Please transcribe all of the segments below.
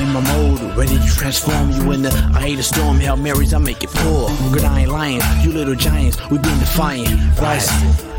in my mode, ready to transform you into I hate a storm. Hail Marys, I make it pour. Good, I ain't lying. You little giants, we been defiant. Rising.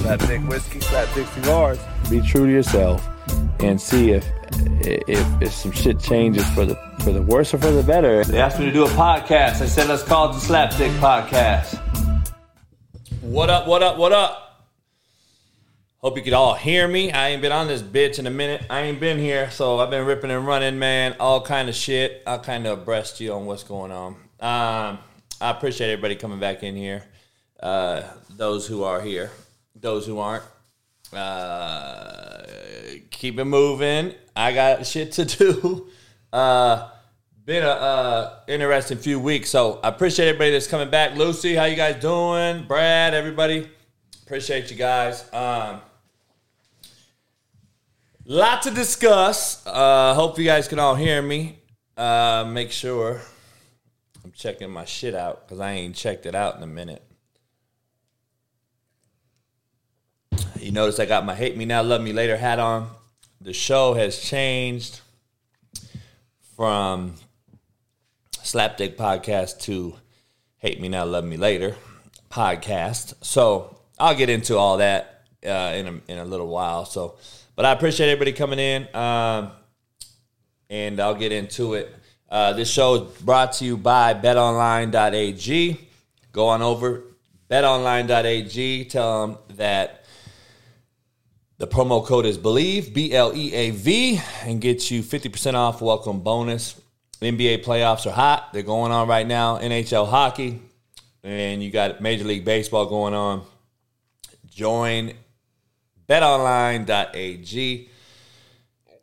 Slapdick whiskey, slapdick cigars. Be true to yourself and see if if, if some shit changes for the for the worse or for the better. They asked me to do a podcast. I said, let's call it the Slapdick Podcast. What up, what up, what up? Hope you could all hear me. I ain't been on this bitch in a minute. I ain't been here, so I've been ripping and running, man. All kind of shit. I'll kind of abreast you on what's going on. Um, I appreciate everybody coming back in here. Uh, those who are here, those who aren't. Uh, keep it moving. I got shit to do. Uh, been a uh, interesting few weeks, so I appreciate everybody that's coming back. Lucy, how you guys doing? Brad, everybody, appreciate you guys. Um, lot to discuss. Uh, hope you guys can all hear me. Uh, make sure I'm checking my shit out because I ain't checked it out in a minute. You notice I got my Hate Me Now, Love Me Later hat on. The show has changed from Slapdick Podcast to Hate Me Now, Love Me Later podcast. So I'll get into all that uh, in, a, in a little while. So, but I appreciate everybody coming in, um, and I'll get into it. Uh, this show is brought to you by BetOnline.ag. Go on over BetOnline.ag. Tell them that the promo code is Believe B L E A V and get you fifty percent off. Welcome bonus. NBA playoffs are hot. They're going on right now. NHL hockey, and you got Major League Baseball going on. Join BetOnline.ag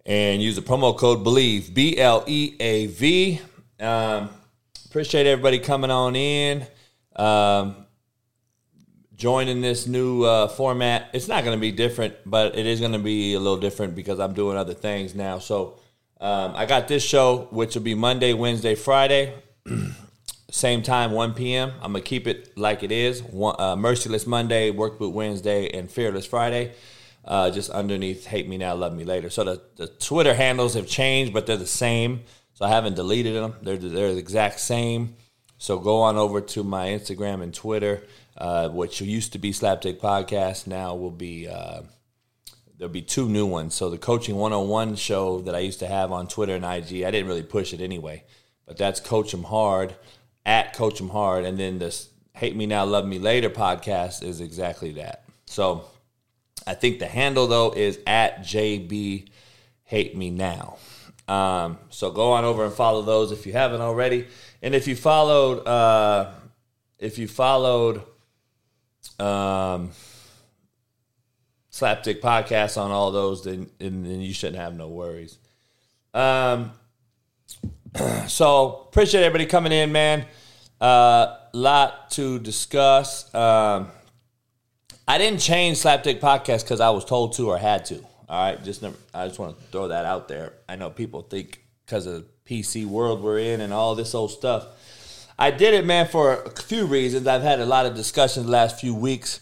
and use the promo code Believe B L E A V. Um, appreciate everybody coming on in. Um, joining this new uh, format. It's not going to be different, but it is going to be a little different because I'm doing other things now. So um, I got this show, which will be Monday, Wednesday, Friday, same time, 1 p.m. I'm gonna keep it like it is. One, uh, Merciless Monday, Work Workboot Wednesday, and Fearless Friday. Uh, just underneath Hate Me Now, Love Me Later. So the, the Twitter handles have changed, but they're the same. So I haven't deleted them. They're they're the exact same. So go on over to my Instagram and Twitter, uh, which used to be Slapdick Podcast, now will be uh, there'll be two new ones. So the Coaching 101 show that I used to have on Twitter and IG, I didn't really push it anyway, but that's Coach 'em Hard at Coach 'em Hard, and then this Hate Me Now, Love Me Later podcast is exactly that. So I think the handle though is at JB Hate Me Now. Um, so go on over and follow those if you haven't already. And if you followed, uh, if you followed, um, Slapdick podcast on all those, then, and, then you shouldn't have no worries. Um, so appreciate everybody coming in, man. Uh, lot to discuss. Um, I didn't change Slapdick podcast because I was told to or had to. All right, just never, I just want to throw that out there. I know people think because of PC world we're in and all this old stuff. I did it, man, for a few reasons. I've had a lot of discussions the last few weeks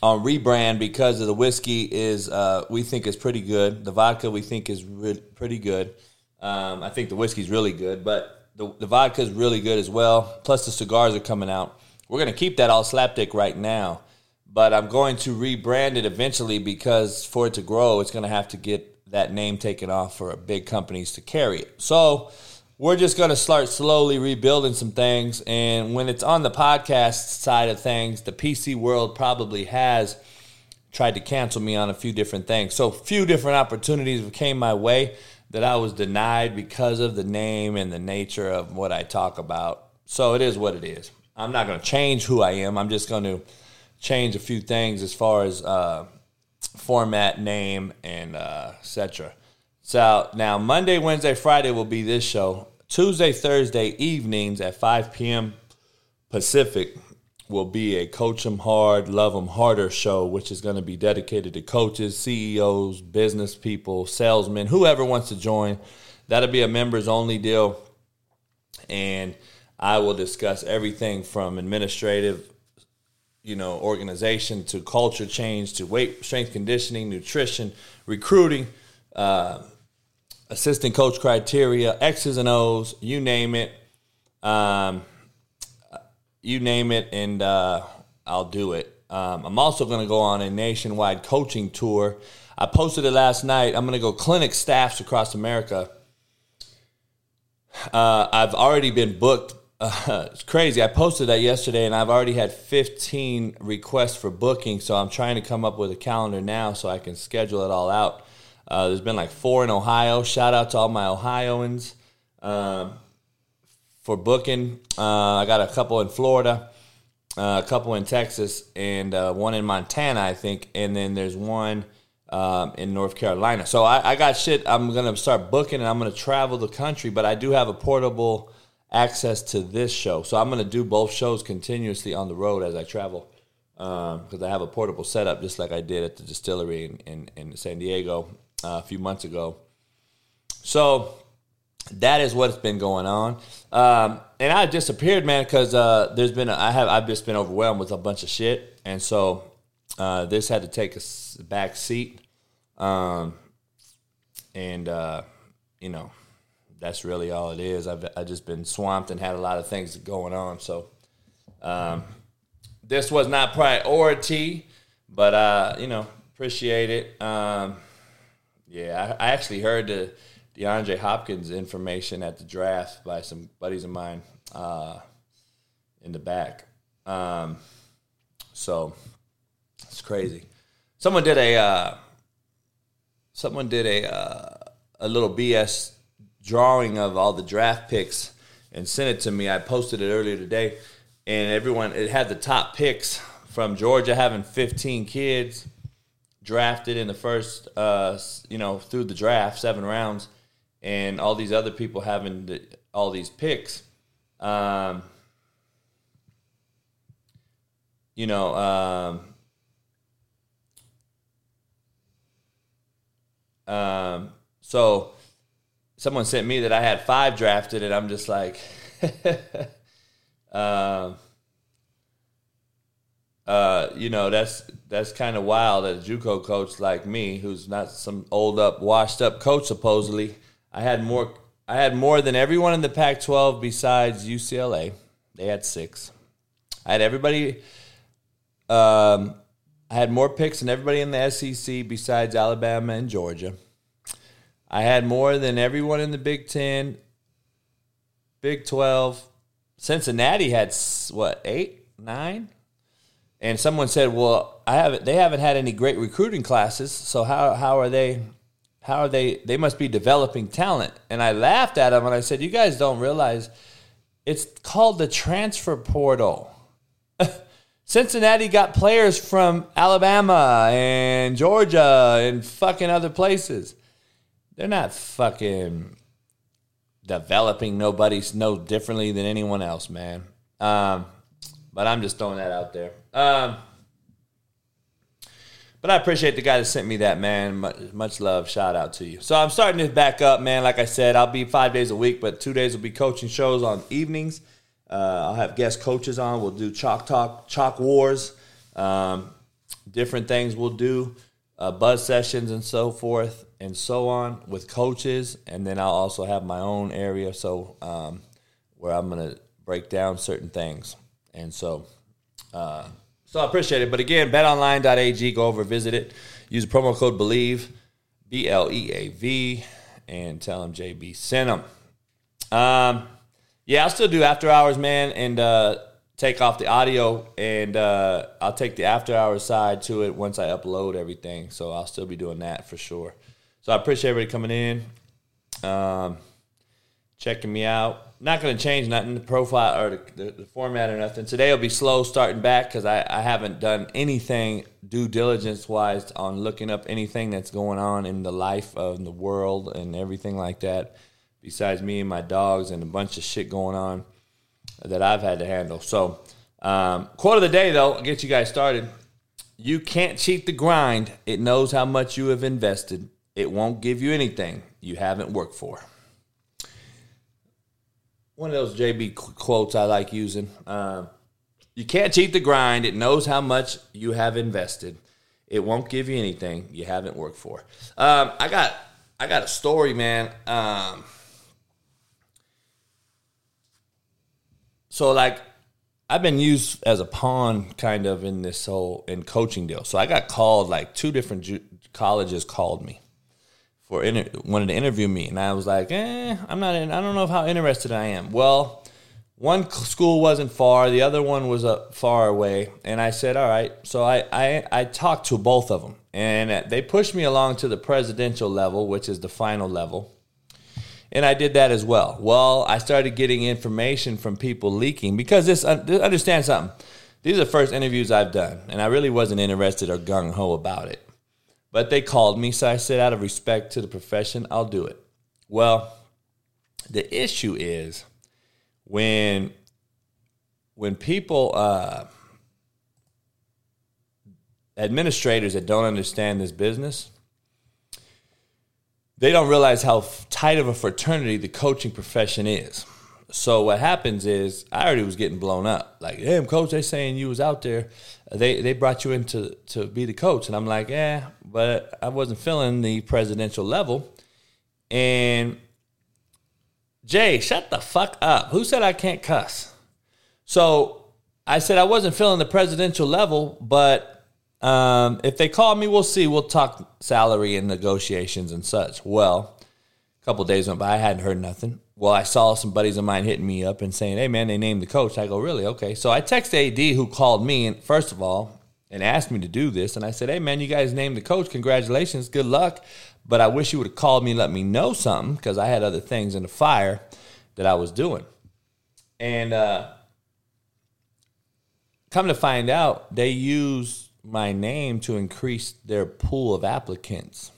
on rebrand because of the whiskey is uh, we think is pretty good. The vodka we think is re- pretty good. Um, I think the whiskey's really good, but the, the vodka is really good as well. Plus the cigars are coming out. We're gonna keep that all slapdick right now, but I'm going to rebrand it eventually because for it to grow, it's gonna have to get that name taken off for big companies to carry it. So we're just going to start slowly rebuilding some things. And when it's on the podcast side of things, the PC world probably has tried to cancel me on a few different things. So, few different opportunities came my way that I was denied because of the name and the nature of what I talk about. So, it is what it is. I'm not going to change who I am. I'm just going to change a few things as far as uh, format, name, and uh, etc. So now Monday, Wednesday, Friday will be this show. Tuesday, Thursday evenings at 5 p.m. Pacific will be a Coach 'em Hard, Love 'em Harder show, which is going to be dedicated to coaches, CEOs, business people, salesmen, whoever wants to join. That'll be a members only deal. And I will discuss everything from administrative, you know, organization to culture change to weight, strength conditioning, nutrition, recruiting, uh, assistant coach criteria, X's and O's, you name it. Um, you name it, and uh, I'll do it. Um, I'm also going to go on a nationwide coaching tour. I posted it last night. I'm going to go clinic staffs across America. Uh, I've already been booked. Uh, it's crazy. I posted that yesterday, and I've already had 15 requests for booking. So I'm trying to come up with a calendar now so I can schedule it all out. Uh, there's been like four in Ohio. Shout out to all my Ohioans. Um, for booking. Uh, I got a couple in Florida, uh, a couple in Texas, and uh, one in Montana, I think. And then there's one um, in North Carolina. So I, I got shit. I'm gonna start booking, and I'm gonna travel the country. But I do have a portable access to this show, so I'm gonna do both shows continuously on the road as I travel. Because um, I have a portable setup, just like I did at the distillery in, in, in San Diego uh, a few months ago. So that is what's been going on. Um, and I disappeared, man, because uh, there's been a, I have I've just been overwhelmed with a bunch of shit, and so uh, this had to take a back seat. Um, and uh, you know, that's really all it is. I've I just been swamped and had a lot of things going on. So um, this was not priority, but uh, you know, appreciate it. Um, yeah, I, I actually heard the DeAndre Hopkins information at the draft by some buddies of mine uh, in the back. Um, so it's crazy. Someone did a uh, someone did a uh, a little BS drawing of all the draft picks and sent it to me. I posted it earlier today, and everyone it had the top picks from Georgia having 15 kids drafted in the first, uh, you know, through the draft, seven rounds and all these other people having the, all these picks. Um, you know, um, um, so someone sent me that I had five drafted, and I'm just like, um, uh, you know, that's that's kind of wild that a JUCO coach like me, who's not some old up, washed up coach supposedly, I had more. I had more than everyone in the Pac-12 besides UCLA. They had six. I had everybody. Um, I had more picks than everybody in the SEC besides Alabama and Georgia. I had more than everyone in the Big Ten, Big Twelve. Cincinnati had what eight, nine, and someone said, "Well, I haven't. They haven't had any great recruiting classes. So how how are they how are they? They must be developing talent. And I laughed at them and I said, You guys don't realize it's called the transfer portal. Cincinnati got players from Alabama and Georgia and fucking other places. They're not fucking developing nobody's no differently than anyone else, man. Um, but I'm just throwing that out there. Um, but I appreciate the guy that sent me that, man. Much, love. Shout out to you. So I'm starting this back up, man. Like I said, I'll be five days a week, but two days will be coaching shows on evenings. Uh, I'll have guest coaches on. We'll do chalk talk, chalk wars, um, different things we'll do, uh, buzz sessions and so forth and so on with coaches. And then I'll also have my own area, so um, where I'm going to break down certain things. And so, uh, so I appreciate it. But again, betonline.ag, go over, visit it. Use the promo code BELIEVE, B L E A V, and tell them JB sent them. Um, yeah, I'll still do after hours, man, and uh, take off the audio, and uh, I'll take the after hours side to it once I upload everything. So I'll still be doing that for sure. So I appreciate everybody coming in, um, checking me out. Not going to change nothing, the profile or the, the, the format or nothing. Today will be slow starting back because I, I haven't done anything due diligence wise on looking up anything that's going on in the life of the world and everything like that besides me and my dogs and a bunch of shit going on that I've had to handle. So, um, quote of the day, though, I'll get you guys started. You can't cheat the grind. It knows how much you have invested. It won't give you anything you haven't worked for. One of those JB quotes I like using. Um, you can't cheat the grind. It knows how much you have invested. It won't give you anything you haven't worked for. Um, I got I got a story, man. Um, so like I've been used as a pawn kind of in this whole in coaching deal. So I got called like two different ju- colleges called me for inter- wanted to interview me, and I was like, eh, I'm not in. I don't know how interested I am. Well, one school wasn't far, the other one was uh, far away, and I said, all right. So I I, I talked to both of them, and they pushed me along to the presidential level, which is the final level and I did that as well. Well, I started getting information from people leaking because this understand something. These are the first interviews I've done, and I really wasn't interested or gung ho about it. But they called me, so I said, out of respect to the profession, I'll do it. Well, the issue is when when people uh, administrators that don't understand this business they don't realize how tight of a fraternity the coaching profession is. So what happens is I already was getting blown up. Like, damn, coach, they saying you was out there. They they brought you in to, to be the coach. And I'm like, yeah, but I wasn't feeling the presidential level. And Jay, shut the fuck up. Who said I can't cuss? So I said I wasn't feeling the presidential level, but um, if they call me, we'll see. We'll talk salary and negotiations and such. Well, a couple days went by. I hadn't heard nothing. Well, I saw some buddies of mine hitting me up and saying, "Hey, man, they named the coach." I go, "Really? Okay." So I text AD who called me and first of all and asked me to do this, and I said, "Hey, man, you guys named the coach. Congratulations. Good luck." But I wish you would have called me and let me know something because I had other things in the fire that I was doing. And uh, come to find out, they use my name to increase their pool of applicants.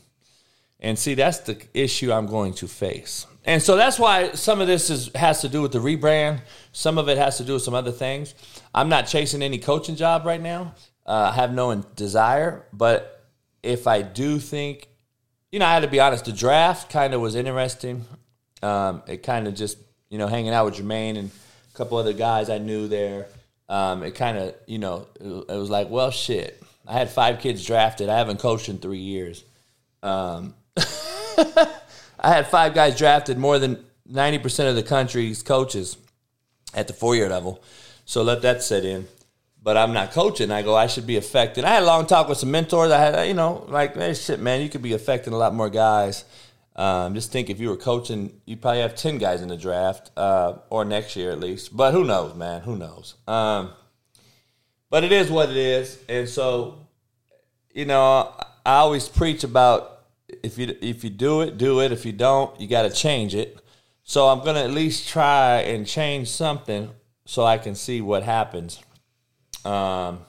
And see, that's the issue I'm going to face. And so that's why some of this is, has to do with the rebrand. Some of it has to do with some other things. I'm not chasing any coaching job right now. Uh, I have no desire. But if I do think, you know, I had to be honest, the draft kind of was interesting. Um, it kind of just, you know, hanging out with Jermaine and a couple other guys I knew there um, it kind of, you know, it, was like, well, shit. I had five kids drafted. I haven't coached in three years. Um, I had five guys drafted, more than 90% of the country's coaches at the four year level. So let that set in. But I'm not coaching. I go, I should be affected. I had a long talk with some mentors. I had, you know, like, hey, shit, man, you could be affecting a lot more guys. Um, just think if you were coaching, you probably have 10 guys in the draft, uh, or next year at least. But who knows, man? Who knows? Um, but it is what it is. And so, you know, I always preach about if you if you do it, do it. If you don't, you got to change it. So I'm gonna at least try and change something so I can see what happens, um,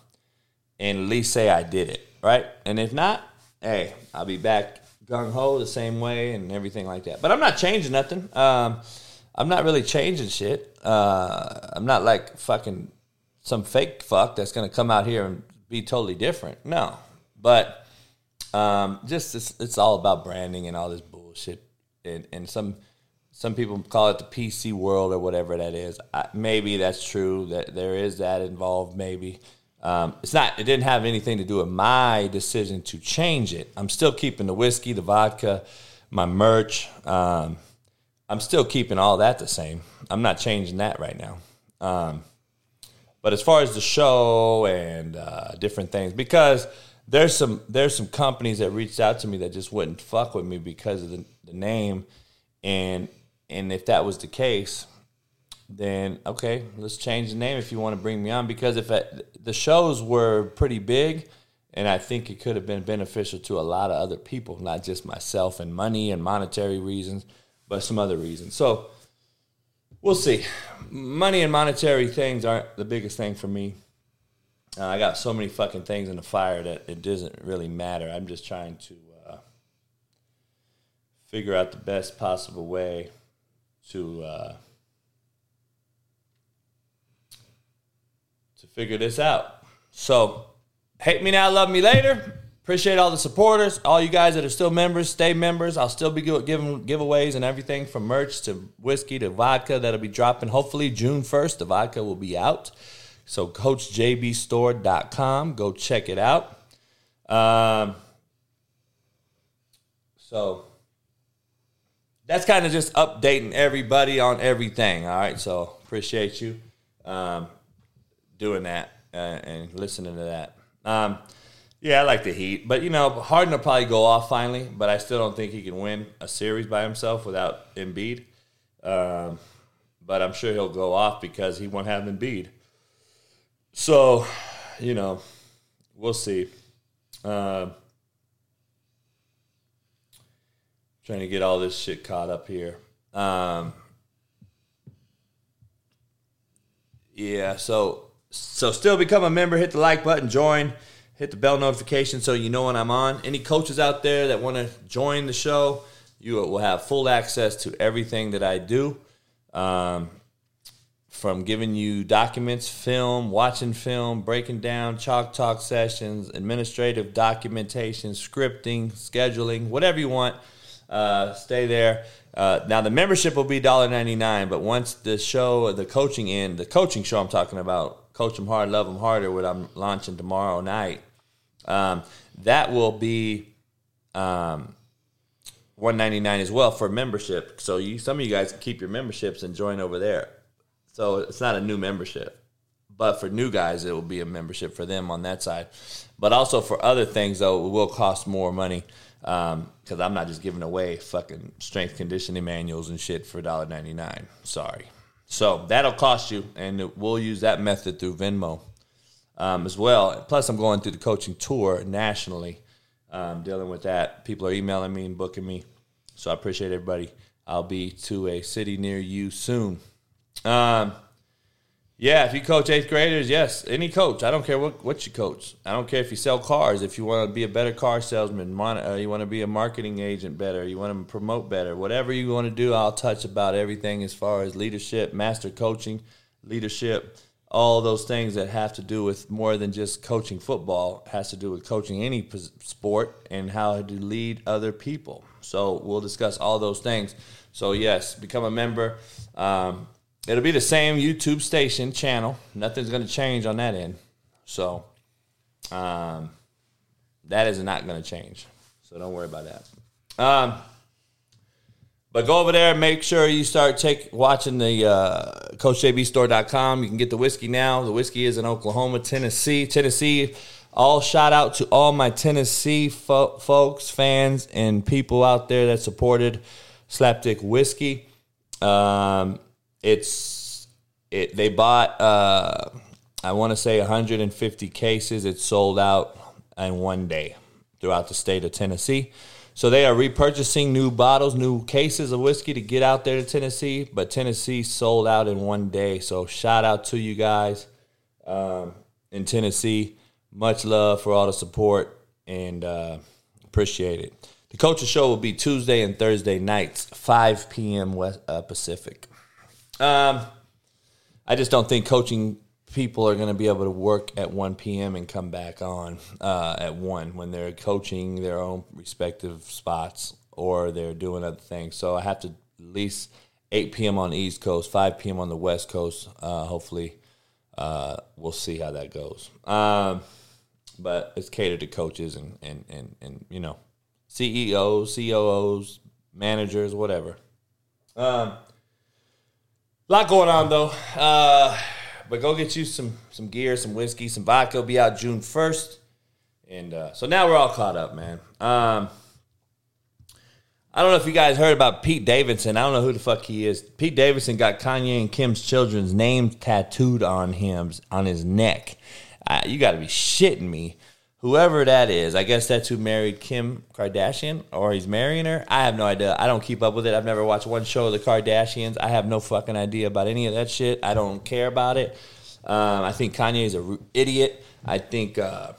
and at least say I did it right. And if not, hey, I'll be back gung ho the same way and everything like that. But I'm not changing nothing. Um, I'm not really changing shit. Uh, I'm not like fucking some fake fuck that's gonna come out here and be totally different. No, but um, just it's, it's, all about branding and all this bullshit. And, and some some people call it the PC world or whatever that is. I, maybe that's true. That there is that involved. Maybe. Um, it's not. It didn't have anything to do with my decision to change it. I'm still keeping the whiskey, the vodka, my merch. Um, I'm still keeping all that the same. I'm not changing that right now. Um, but as far as the show and uh, different things, because there's some there's some companies that reached out to me that just wouldn't fuck with me because of the, the name, and and if that was the case, then okay, let's change the name if you want to bring me on. Because if I, the shows were pretty big, and I think it could have been beneficial to a lot of other people, not just myself and money and monetary reasons, but some other reasons. So we'll see. Money and monetary things aren't the biggest thing for me. Uh, I got so many fucking things in the fire that it doesn't really matter. I'm just trying to uh, figure out the best possible way to uh, to figure this out. So, hate me now, love me later. Appreciate all the supporters, all you guys that are still members, stay members. I'll still be giving giveaways and everything from merch to whiskey to vodka that'll be dropping hopefully June 1st. The vodka will be out. So, CoachJBStore.com. Go check it out. Um, so, that's kind of just updating everybody on everything. All right. So, appreciate you um, doing that uh, and listening to that. Um, yeah, I like the Heat, but you know, Harden will probably go off finally, but I still don't think he can win a series by himself without Embiid. Um, but I'm sure he'll go off because he won't have Embiid. So, you know, we'll see. Um, trying to get all this shit caught up here. Um, yeah, so so still become a member. Hit the like button, join hit the bell notification so you know when I'm on. Any coaches out there that want to join the show, you will have full access to everything that I do. Um, from giving you documents, film, watching film, breaking down chalk talk sessions, administrative documentation, scripting, scheduling, whatever you want. Uh, stay there. Uh, now the membership will be $1.99, but once the show, the coaching end, the coaching show I'm talking about, Coach them hard, love them harder, what I'm launching tomorrow night. Um, that will be um, 199 as well for membership. So you, some of you guys can keep your memberships and join over there. So it's not a new membership, but for new guys, it will be a membership for them on that side. But also for other things, though, it will cost more money because um, I'm not just giving away fucking strength conditioning manuals and shit for $1.99. Sorry. So that'll cost you, and we'll use that method through Venmo um, as well. Plus, I'm going through the coaching tour nationally, um, dealing with that. People are emailing me and booking me, so I appreciate everybody. I'll be to a city near you soon. Um, yeah, if you coach eighth graders, yes, any coach. I don't care what, what you coach. I don't care if you sell cars. If you want to be a better car salesman, uh, you want to be a marketing agent better, you want to promote better, whatever you want to do, I'll touch about everything as far as leadership, master coaching, leadership all those things that have to do with more than just coaching football it has to do with coaching any sport and how to lead other people so we'll discuss all those things so yes become a member um, it'll be the same youtube station channel nothing's going to change on that end so um, that is not going to change so don't worry about that um, but go over there, make sure you start take watching the uh, CoachJBStore.com. You can get the whiskey now. The whiskey is in Oklahoma, Tennessee. Tennessee, all shout out to all my Tennessee fo- folks, fans, and people out there that supported Slapdick Whiskey. Um, it's it. They bought, uh, I want to say, 150 cases. It sold out in one day throughout the state of Tennessee. So they are repurchasing new bottles, new cases of whiskey to get out there to Tennessee. But Tennessee sold out in one day. So shout out to you guys um, in Tennessee. Much love for all the support and uh, appreciate it. The coaches show will be Tuesday and Thursday nights, 5 p.m. West, uh, Pacific. Um, I just don't think coaching people are going to be able to work at 1 p.m. and come back on uh, at 1 when they're coaching their own respective spots or they're doing other things. So I have to at least 8 p.m. on the East Coast, 5 p.m. on the West Coast. Uh, hopefully, uh, we'll see how that goes. Um, but it's catered to coaches and, and, and, and you know, CEOs, COOs, managers, whatever. Um, a lot going on though. Uh, but go get you some some gear, some whiskey, some vodka. will be out June first, and uh, so now we're all caught up, man. Um, I don't know if you guys heard about Pete Davidson. I don't know who the fuck he is. Pete Davidson got Kanye and Kim's children's names tattooed on him on his neck. Uh, you got to be shitting me. Whoever that is, I guess that's who married Kim Kardashian, or he's marrying her. I have no idea. I don't keep up with it. I've never watched one show of the Kardashians. I have no fucking idea about any of that shit. I don't care about it. Um, I think Kanye is a idiot. I think uh,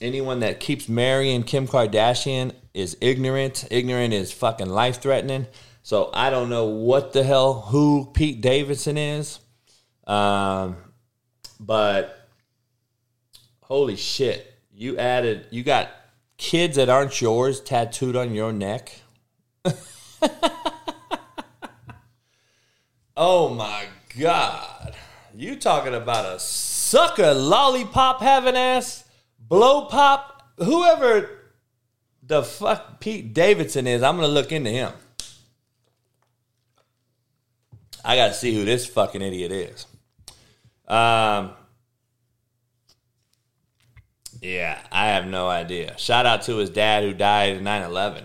anyone that keeps marrying Kim Kardashian is ignorant. Ignorant is fucking life threatening. So I don't know what the hell who Pete Davidson is. Um, but holy shit, you added, you got kids that aren't yours tattooed on your neck. oh my God. You talking about a sucker lollipop having ass, blow pop, whoever the fuck Pete Davidson is, I'm gonna look into him. I gotta see who this fucking idiot is. Um, yeah, I have no idea. Shout out to his dad who died in 9 11.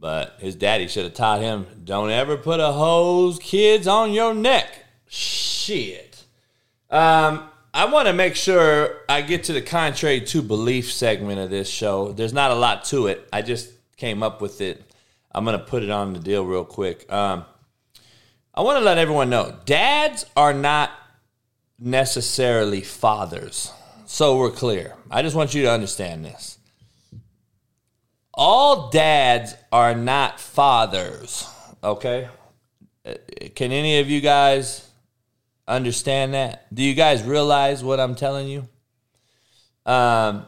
But his daddy should have taught him don't ever put a hose kids on your neck. Shit. Um, I want to make sure I get to the contrary to belief segment of this show. There's not a lot to it. I just came up with it. I'm going to put it on the deal real quick. Um, I want to let everyone know dads are not necessarily fathers. So we're clear. I just want you to understand this. All dads are not fathers, okay? Can any of you guys understand that? Do you guys realize what I'm telling you? Um,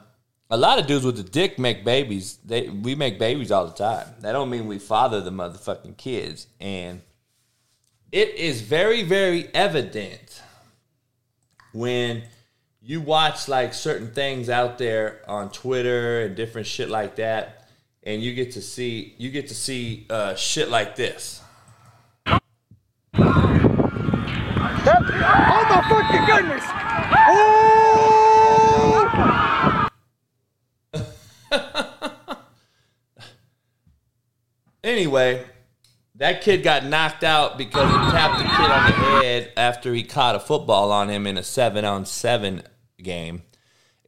a lot of dudes with the dick make babies. They we make babies all the time. That don't mean we father the motherfucking kids. And it is very, very evident when you watch like certain things out there on Twitter and different shit like that, and you get to see you get to see uh, shit like this. Oh my fucking goodness! Oh! Anyway, that kid got knocked out because he tapped the kid on the head after he caught a football on him in a seven on seven game.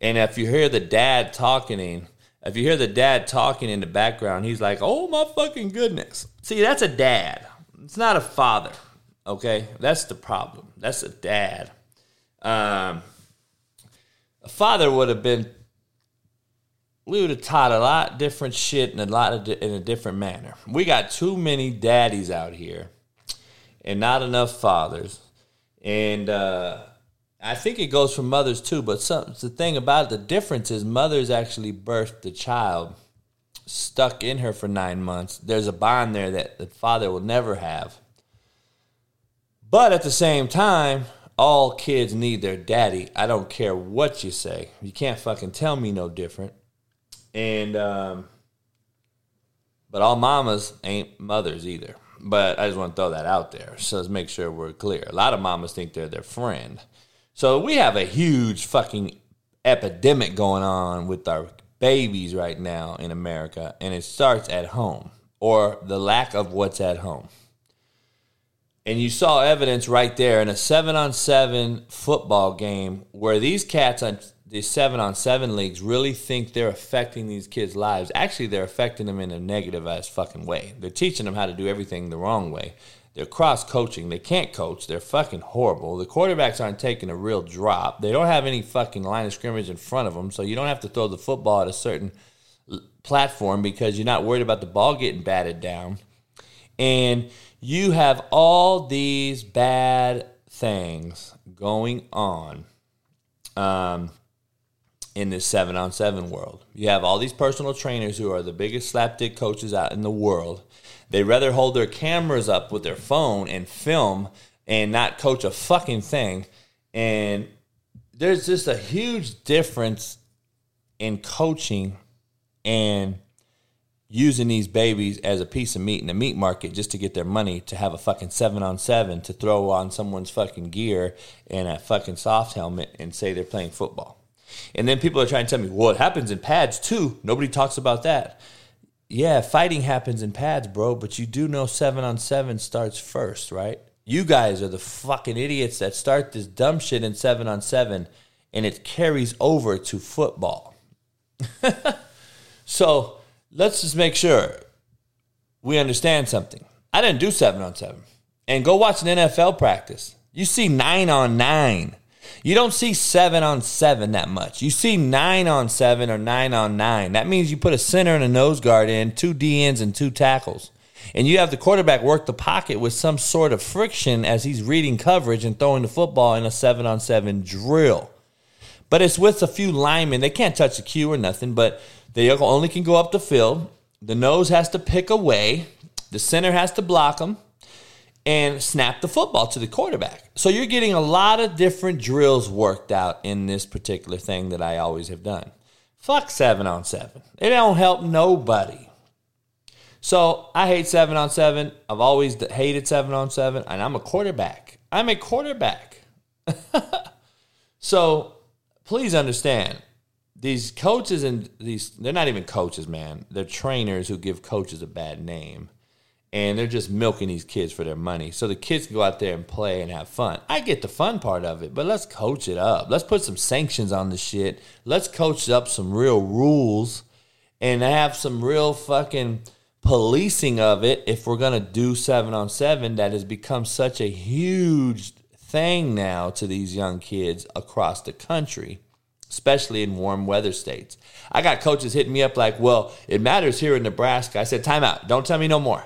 And if you hear the dad talking, in, if you hear the dad talking in the background, he's like, "Oh my fucking goodness!" See, that's a dad. It's not a father. Okay, that's the problem. That's a dad. Um, a father would have been. We would have taught a lot different shit in a lot of in a different manner. We got too many daddies out here, and not enough fathers. And uh, I think it goes for mothers too. But some, the thing about it, the difference is mothers actually birthed the child, stuck in her for nine months. There's a bond there that the father will never have. But at the same time, all kids need their daddy. I don't care what you say. You can't fucking tell me no different. And um, but all mamas ain't mothers either. But I just want to throw that out there. So let's make sure we're clear. A lot of mamas think they're their friend. So we have a huge fucking epidemic going on with our babies right now in America, and it starts at home or the lack of what's at home. And you saw evidence right there in a seven on seven football game where these cats on these seven on seven leagues really think they're affecting these kids' lives. Actually, they're affecting them in a negative ass fucking way. They're teaching them how to do everything the wrong way. They're cross coaching. They can't coach. They're fucking horrible. The quarterbacks aren't taking a real drop. They don't have any fucking line of scrimmage in front of them, so you don't have to throw the football at a certain platform because you're not worried about the ball getting batted down. And you have all these bad things going on um, in this seven on seven world. You have all these personal trainers who are the biggest slapdick coaches out in the world. They rather hold their cameras up with their phone and film and not coach a fucking thing. And there's just a huge difference in coaching and using these babies as a piece of meat in the meat market just to get their money to have a fucking seven on seven to throw on someone's fucking gear and a fucking soft helmet and say they're playing football. And then people are trying to tell me, well, it happens in pads too. Nobody talks about that. Yeah, fighting happens in pads, bro, but you do know seven on seven starts first, right? You guys are the fucking idiots that start this dumb shit in seven on seven and it carries over to football. so let's just make sure we understand something. I didn't do seven on seven. And go watch an NFL practice. You see nine on nine. You don't see seven on seven that much. You see nine on seven or nine on nine. That means you put a center and a nose guard in, two DNs and two tackles. And you have the quarterback work the pocket with some sort of friction as he's reading coverage and throwing the football in a seven on seven drill. But it's with a few linemen. They can't touch the cue or nothing, but they only can go up the field. The nose has to pick away, the center has to block them and snap the football to the quarterback. So you're getting a lot of different drills worked out in this particular thing that I always have done. Fuck seven on seven. It don't help nobody. So I hate seven on seven. I've always hated seven on seven, and I'm a quarterback. I'm a quarterback. so please understand these coaches and these they're not even coaches, man. They're trainers who give coaches a bad name and they're just milking these kids for their money. So the kids can go out there and play and have fun. I get the fun part of it, but let's coach it up. Let's put some sanctions on the shit. Let's coach up some real rules and have some real fucking policing of it if we're going to do 7 on 7 that has become such a huge thing now to these young kids across the country especially in warm weather states. I got coaches hitting me up like, well, it matters here in Nebraska. I said, time out. Don't tell me no more.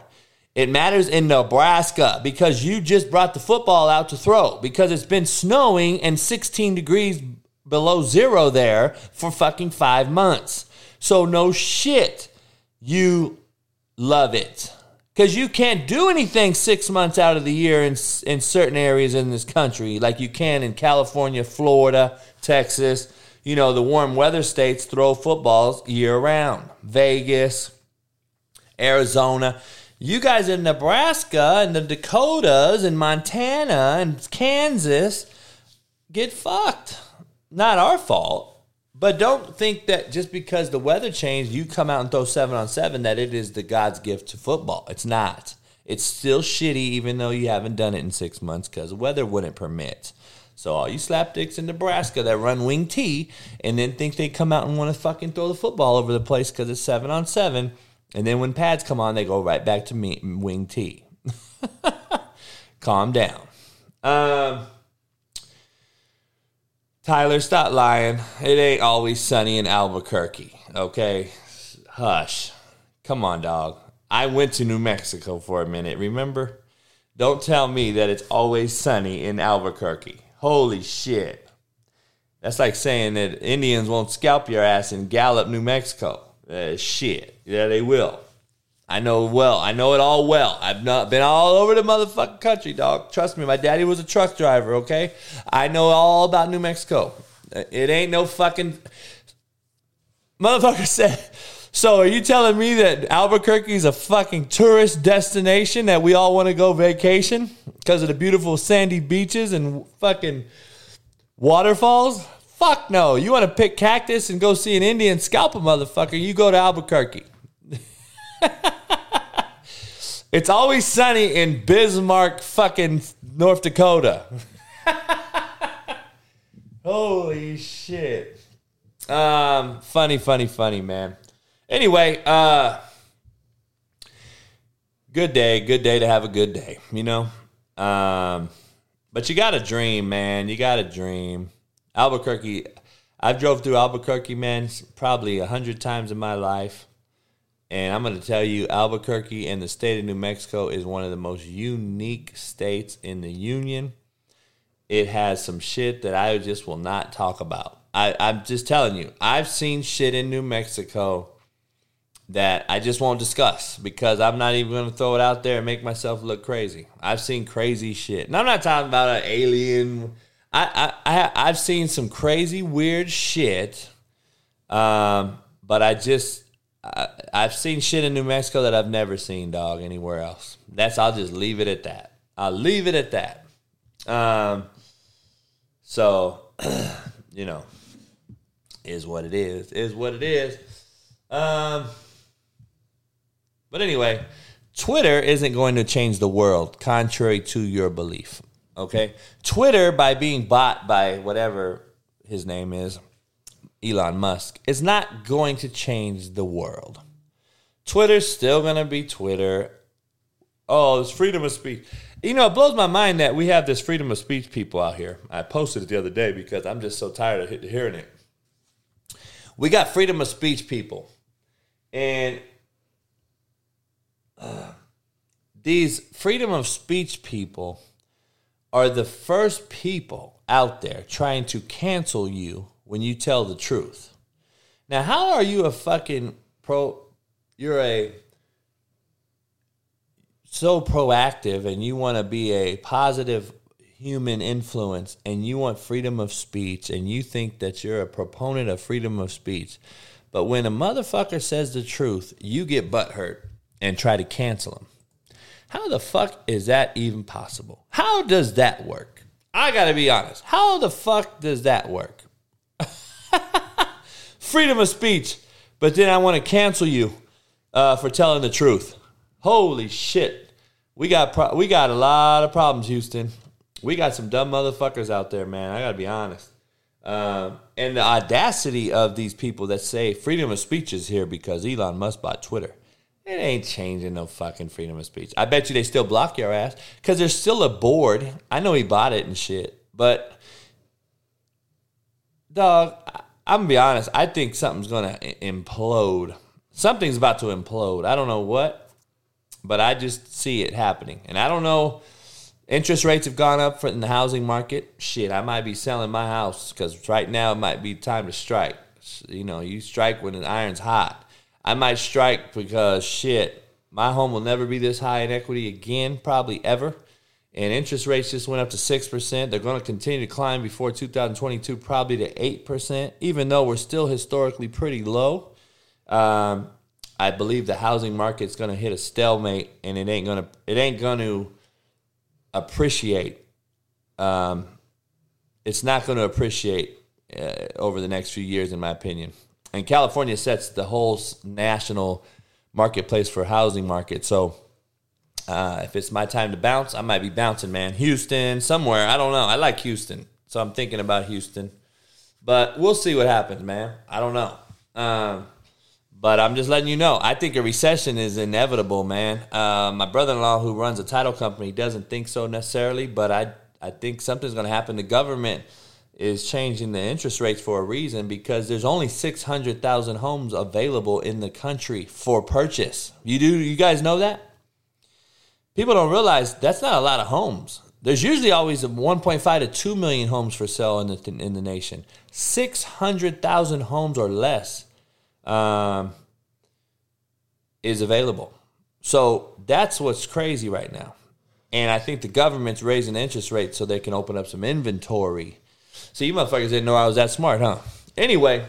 It matters in Nebraska because you just brought the football out to throw because it's been snowing and 16 degrees below zero there for fucking five months. So, no shit, you love it. Because you can't do anything six months out of the year in, in certain areas in this country, like you can in California, Florida, Texas. You know, the warm weather states throw footballs year round. Vegas, Arizona. You guys in Nebraska and the Dakotas and Montana and Kansas get fucked. Not our fault. But don't think that just because the weather changed, you come out and throw seven on seven, that it is the God's gift to football. It's not. It's still shitty, even though you haven't done it in six months because the weather wouldn't permit. So all you slapdicks in Nebraska that run wing T and then think they come out and want to fucking throw the football over the place because it's seven on seven and then when pads come on, they go right back to me, wing T. Calm down. Um, Tyler, stop lying. It ain't always sunny in Albuquerque, okay? Hush. Come on, dog. I went to New Mexico for a minute, remember? Don't tell me that it's always sunny in Albuquerque. Holy shit. That's like saying that Indians won't scalp your ass in Gallup, New Mexico. Uh, shit. Yeah, they will. I know well. I know it all well. I've not been all over the motherfucking country, dog. Trust me, my daddy was a truck driver, okay? I know all about New Mexico. It ain't no fucking motherfucker said. So are you telling me that Albuquerque is a fucking tourist destination that we all want to go vacation because of the beautiful sandy beaches and fucking waterfalls? Fuck no. You want to pick cactus and go see an Indian scalp a motherfucker, you go to Albuquerque. it's always sunny in Bismarck, fucking North Dakota. Holy shit. Um, funny, funny, funny, man. Anyway, uh, good day, good day to have a good day, you know? Um, but you got to dream, man. You got to dream. Albuquerque, I've drove through Albuquerque, man, probably a hundred times in my life. And I'm going to tell you, Albuquerque and the state of New Mexico is one of the most unique states in the union. It has some shit that I just will not talk about. I, I'm just telling you, I've seen shit in New Mexico that I just won't discuss because I'm not even going to throw it out there and make myself look crazy. I've seen crazy shit. And I'm not talking about an alien I, I, I have seen some crazy weird shit, um, but I just I, I've seen shit in New Mexico that I've never seen, dog, anywhere else. That's I'll just leave it at that. I'll leave it at that. Um, so you know, is what it is. Is what it is. Um, But anyway, Twitter isn't going to change the world, contrary to your belief. Okay? Twitter, by being bought by whatever his name is, Elon Musk, is not going to change the world. Twitter's still going to be Twitter. Oh, it's freedom of speech. You know, it blows my mind that we have this freedom of speech people out here. I posted it the other day because I'm just so tired of hearing it. We got freedom of speech people. And uh, these freedom of speech people are the first people out there trying to cancel you when you tell the truth. Now, how are you a fucking pro? You're a so proactive and you want to be a positive human influence and you want freedom of speech and you think that you're a proponent of freedom of speech. But when a motherfucker says the truth, you get butthurt and try to cancel him. How the fuck is that even possible? How does that work? I gotta be honest. How the fuck does that work? Freedom of speech, but then I want to cancel you uh, for telling the truth. Holy shit. We got pro- we got a lot of problems, Houston. We got some dumb motherfuckers out there, man. I gotta be honest. Um, and the audacity of these people that say freedom of speech is here because Elon Musk bought Twitter. It ain't changing no fucking freedom of speech. I bet you they still block your ass because there's still a board. I know he bought it and shit, but dog, I'm gonna be honest. I think something's gonna implode. Something's about to implode. I don't know what, but I just see it happening, and I don't know. Interest rates have gone up for in the housing market. Shit, I might be selling my house because right now it might be time to strike. You know, you strike when the iron's hot. I might strike because shit, my home will never be this high in equity again, probably ever. And interest rates just went up to 6%. They're going to continue to climb before 2022, probably to 8%, even though we're still historically pretty low. Um, I believe the housing market's going to hit a stalemate and it ain't going to, it ain't going to appreciate. Um, it's not going to appreciate uh, over the next few years, in my opinion. And California sets the whole national marketplace for housing market. So uh, if it's my time to bounce, I might be bouncing, man. Houston, somewhere. I don't know. I like Houston. So I'm thinking about Houston. But we'll see what happens, man. I don't know. Um, but I'm just letting you know. I think a recession is inevitable, man. Uh, my brother-in-law, who runs a title company, doesn't think so necessarily, but I I think something's going to happen. The government is changing the interest rates for a reason because there's only 600,000 homes available in the country for purchase. You do you guys know that? People don't realize that's not a lot of homes. There's usually always 1.5 to 2 million homes for sale in the in the nation. 600,000 homes or less um, is available. So that's what's crazy right now. And I think the government's raising interest rates so they can open up some inventory. So you motherfuckers didn't know I was that smart, huh? Anyway,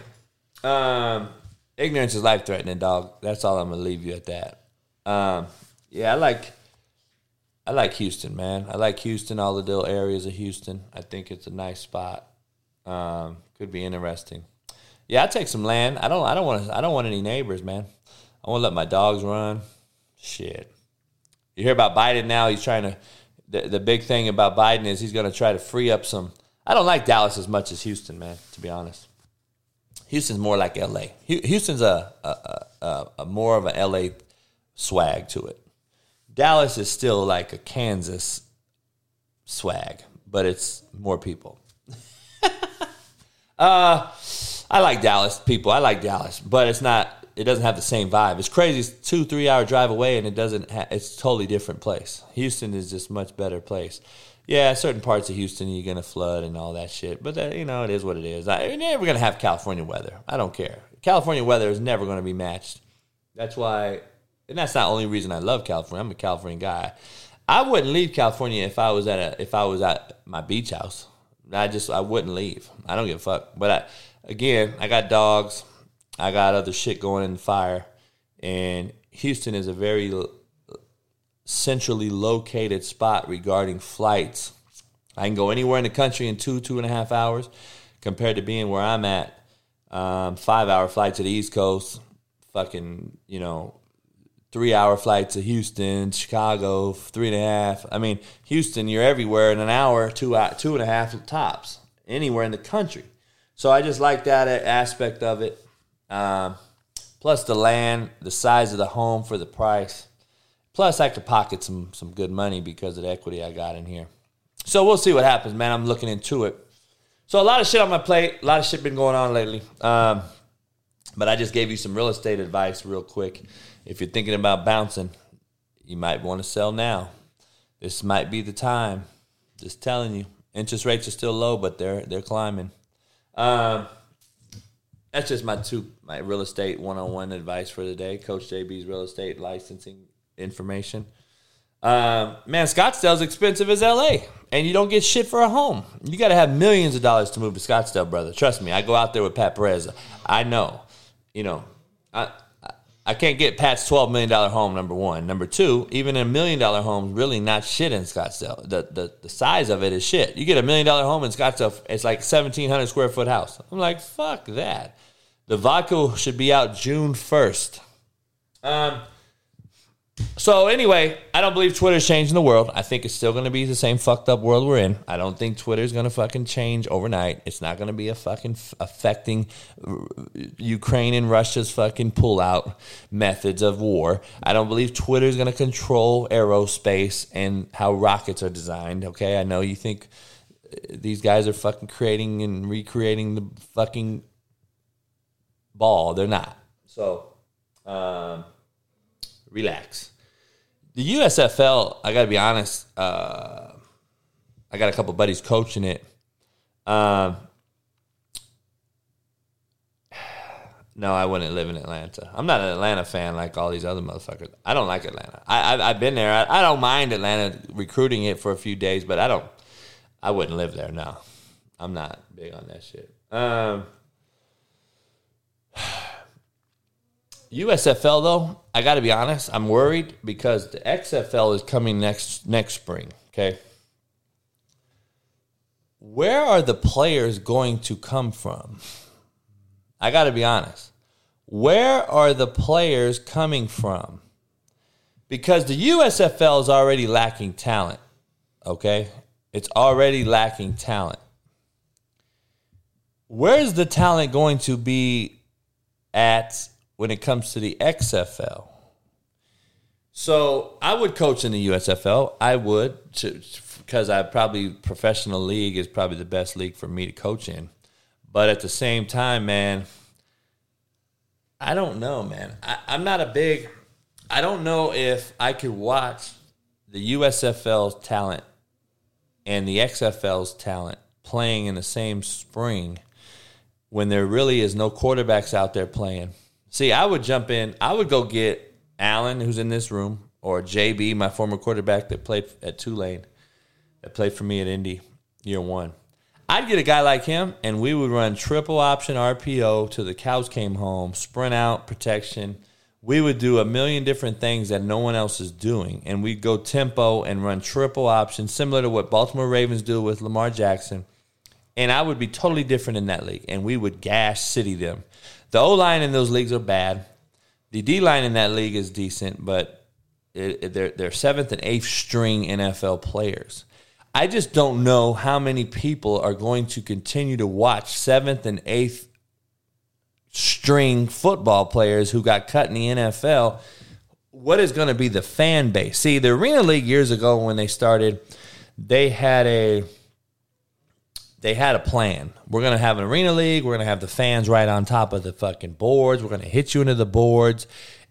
um, ignorance is life threatening, dog. That's all I'm gonna leave you at that. Um, yeah, I like I like Houston, man. I like Houston, all the little areas of Houston. I think it's a nice spot. Um, could be interesting. Yeah, I take some land. I don't. I don't want. I don't want any neighbors, man. I want to let my dogs run. Shit. You hear about Biden now? He's trying to. The, the big thing about Biden is he's going to try to free up some. I don't like Dallas as much as Houston, man. To be honest, Houston's more like L.A. Houston's a a, a, a, more of an L.A. swag to it. Dallas is still like a Kansas swag, but it's more people. uh, I like Dallas people. I like Dallas, but it's not. It doesn't have the same vibe. It's crazy. It's two, three hour drive away, and it doesn't. Ha- it's totally different place. Houston is just much better place. Yeah, certain parts of Houston you're gonna flood and all that shit, but that, you know it is what it is. I, you're never gonna have California weather. I don't care. California weather is never gonna be matched. That's why, and that's not the only reason I love California. I'm a California guy. I wouldn't leave California if I was at a if I was at my beach house. I just I wouldn't leave. I don't give a fuck. But I, again, I got dogs. I got other shit going in the fire, and Houston is a very centrally located spot regarding flights. I can go anywhere in the country in two two and a half hours, compared to being where I'm at, um, five hour flight to the East Coast, fucking you know, three hour flight to Houston, Chicago, three and a half. I mean, Houston, you're everywhere in an hour, two two and a half tops, anywhere in the country. So I just like that aspect of it. Um, plus the land, the size of the home for the price. Plus I could pocket some some good money because of the equity I got in here. So we'll see what happens, man. I'm looking into it. So a lot of shit on my plate. A lot of shit been going on lately. Um, but I just gave you some real estate advice real quick. If you're thinking about bouncing, you might want to sell now. This might be the time. Just telling you. Interest rates are still low, but they're they're climbing. Um, that's just my two my real estate one on one advice for the day. Coach JB's real estate licensing information. Um, man, Scottsdale's expensive as LA, and you don't get shit for a home. You got to have millions of dollars to move to Scottsdale, brother. Trust me. I go out there with Pat Perez. I know. You know, I I can't get Pat's twelve million dollar home. Number one. Number two, even a million dollar home, really not shit in Scottsdale. The, the the size of it is shit. You get a million dollar home in Scottsdale, it's like seventeen hundred square foot house. I'm like, fuck that. The vodka should be out June first. Um. So anyway, I don't believe Twitter's changing the world. I think it's still going to be the same fucked up world we're in. I don't think Twitter's going to fucking change overnight. It's not going to be a fucking f- affecting uh, Ukraine and Russia's fucking pullout methods of war. I don't believe Twitter's going to control aerospace and how rockets are designed. Okay, I know you think uh, these guys are fucking creating and recreating the fucking ball. They're not. So, um, relax. The USFL, I got to be honest, uh, I got a couple buddies coaching it. Um, no, I wouldn't live in Atlanta. I'm not an Atlanta fan like all these other motherfuckers. I don't like Atlanta. I, I, have been there. I, I don't mind Atlanta recruiting it for a few days, but I don't. I wouldn't live there. No, I'm not big on that shit. Um, USFL though, I got to be honest, I'm worried because the XFL is coming next next spring. Okay, where are the players going to come from? I got to be honest. Where are the players coming from? Because the USFL is already lacking talent. Okay, it's already lacking talent. Where's the talent going to be at when it comes to the XFL. So I would coach in the USFL. I would because I probably professional league is probably the best league for me to coach in. But at the same time, man, I don't know, man. I, I'm not a big. I don't know if I could watch the USFL's talent and the XFL's talent playing in the same spring when there really is no quarterbacks out there playing See, I would jump in. I would go get Allen, who's in this room, or JB, my former quarterback that played at Tulane, that played for me at Indy year one. I'd get a guy like him, and we would run triple option RPO till the cows came home, sprint out, protection. We would do a million different things that no one else is doing, and we'd go tempo and run triple option, similar to what Baltimore Ravens do with Lamar Jackson. And I would be totally different in that league, and we would gash city them. The O line in those leagues are bad. The D line in that league is decent, but it, it, they're they're seventh and eighth string NFL players. I just don't know how many people are going to continue to watch seventh and eighth string football players who got cut in the NFL. What is going to be the fan base? See, the Arena League years ago when they started, they had a they had a plan. We're gonna have an arena league. We're gonna have the fans right on top of the fucking boards. We're gonna hit you into the boards.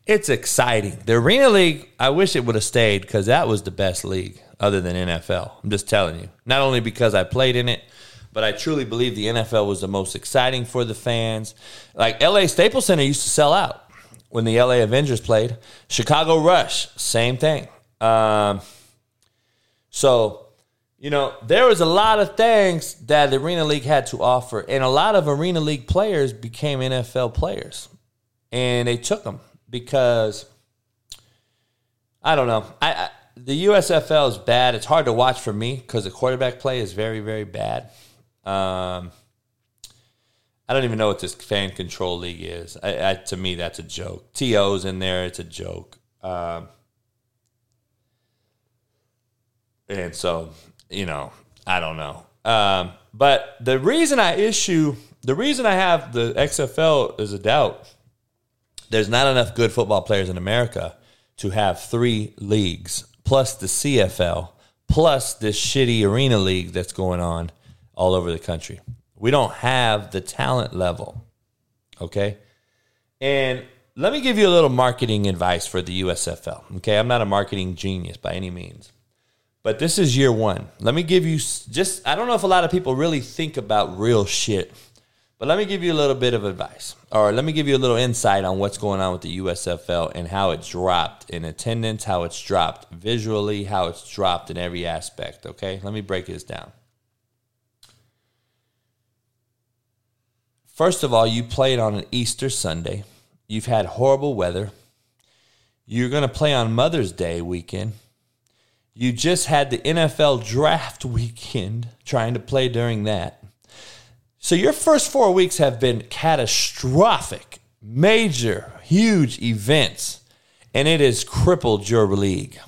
It's exciting. The arena league. I wish it would have stayed because that was the best league other than NFL. I'm just telling you. Not only because I played in it, but I truly believe the NFL was the most exciting for the fans. Like LA Staples Center used to sell out when the LA Avengers played. Chicago Rush, same thing. Um, so you know, there was a lot of things that the Arena League had to offer, and a lot of Arena League players became NFL players, and they took them because I don't know. I, I the USFL is bad. It's hard to watch for me because the quarterback play is very, very bad. Um, I don't even know what this fan control league is. I, I, to me, that's a joke. T.O.'s in there. It's a joke. Um, and so, you know, I don't know. Um, but the reason I issue, the reason I have the XFL is a doubt. There's not enough good football players in America to have three leagues plus the CFL plus this shitty arena league that's going on all over the country. We don't have the talent level. Okay. And let me give you a little marketing advice for the USFL. Okay. I'm not a marketing genius by any means, but this is year one. Let me give you just, I don't know if a lot of people really think about real shit, but let me give you a little bit of advice, or let me give you a little insight on what's going on with the USFL and how it's dropped in attendance, how it's dropped visually, how it's dropped in every aspect. Okay. Let me break this down. First of all, you played on an Easter Sunday. You've had horrible weather. You're going to play on Mother's Day weekend. You just had the NFL draft weekend trying to play during that. So your first four weeks have been catastrophic, major, huge events, and it has crippled your league.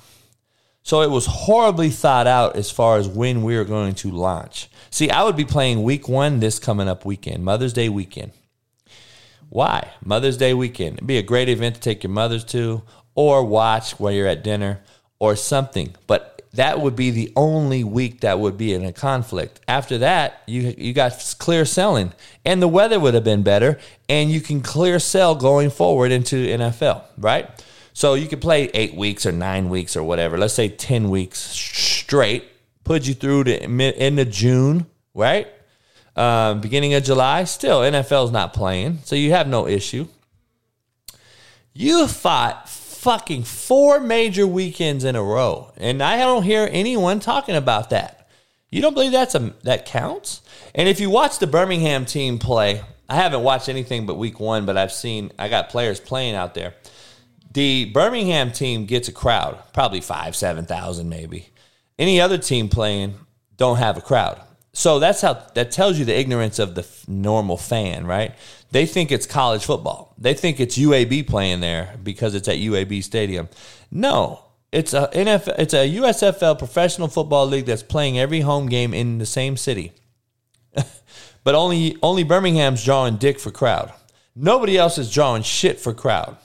So it was horribly thought out as far as when we were going to launch. See, I would be playing week one this coming up weekend, Mother's Day weekend. Why? Mother's Day weekend. It'd be a great event to take your mothers to or watch while you're at dinner or something. But that would be the only week that would be in a conflict. After that, you you got clear selling and the weather would have been better and you can clear sell going forward into NFL, right? So you could play 8 weeks or 9 weeks or whatever. Let's say 10 weeks straight, put you through to mid, end of June, right? um, beginning of July. Still, NFL's not playing, so you have no issue. You fought fucking four major weekends in a row, and I don't hear anyone talking about that. You don't believe that's a that counts? And if you watch the Birmingham team play, I haven't watched anything but week one, but I've seen I got players playing out there. The Birmingham team gets a crowd, probably five, seven thousand, maybe. Any other team playing don't have a crowd. So that's how that tells you the ignorance of the normal fan, right? They think it's college football. They think it's UAB playing there because it's at UAB Stadium. No, it's a NFL, it's a USFL professional football league that's playing every home game in the same city. but only only Birmingham's drawing dick for crowd. Nobody else is drawing shit for crowd.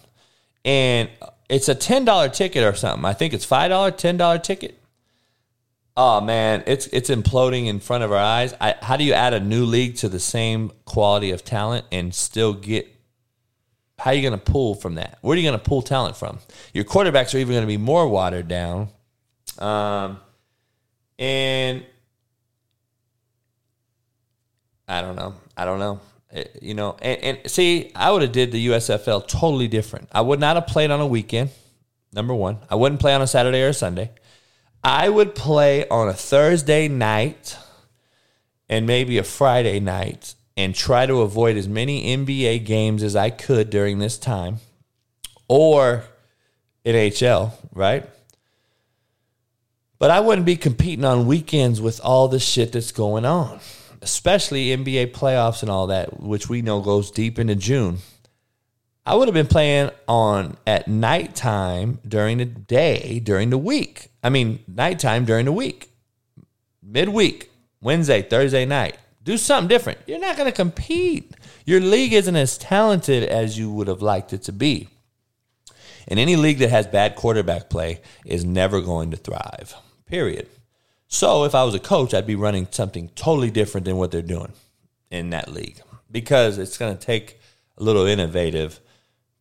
And it's a $10 ticket or something. I think it's $5, $10 ticket. Oh man, it's it's imploding in front of our eyes. I, how do you add a new league to the same quality of talent and still get? How are you going to pull from that? Where are you going to pull talent from? Your quarterbacks are even going to be more watered down, um, and I don't know. I don't know. It- you know, and, and see, I would have did the USFL totally different. I would not have played on a weekend. Number one, I wouldn't play on a Saturday or a Sunday. I would play on a Thursday night and maybe a Friday night and try to avoid as many NBA games as I could during this time or NHL, right? But I wouldn't be competing on weekends with all the shit that's going on, especially NBA playoffs and all that, which we know goes deep into June. I would have been playing on at nighttime during the day during the week. I mean, nighttime during the week, midweek, Wednesday, Thursday night. Do something different. You're not going to compete. Your league isn't as talented as you would have liked it to be. And any league that has bad quarterback play is never going to thrive, period. So if I was a coach, I'd be running something totally different than what they're doing in that league because it's going to take a little innovative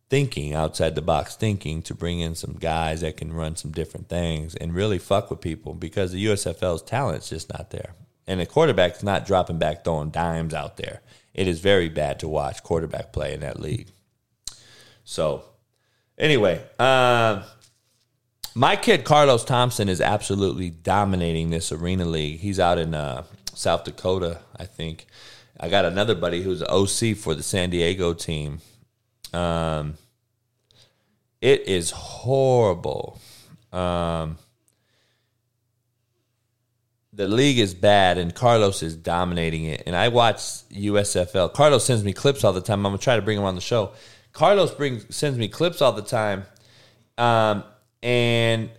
thinking, outside the box thinking to bring in some guys that can run some different things and really fuck with people because the USFL's talent's just not there. And the quarterback's not dropping back throwing dimes out there. It is very bad to watch quarterback play in that league. So, anyway, uh, my kid Carlos Thompson is absolutely dominating this arena league. He's out in uh, South Dakota, I think. I got another buddy who's an OC for the San Diego team. Um, it is horrible. Um, the league is bad, and Carlos is dominating it. And I watch USFL. Carlos sends me clips all the time. I'm gonna try to bring him on the show. Carlos brings sends me clips all the time, Um, and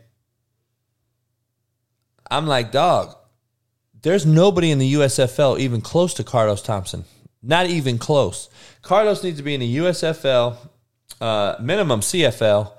I'm like, dog, there's nobody in the USFL even close to Carlos Thompson. Not even close. Carlos needs to be in the USFL, uh, minimum CFL,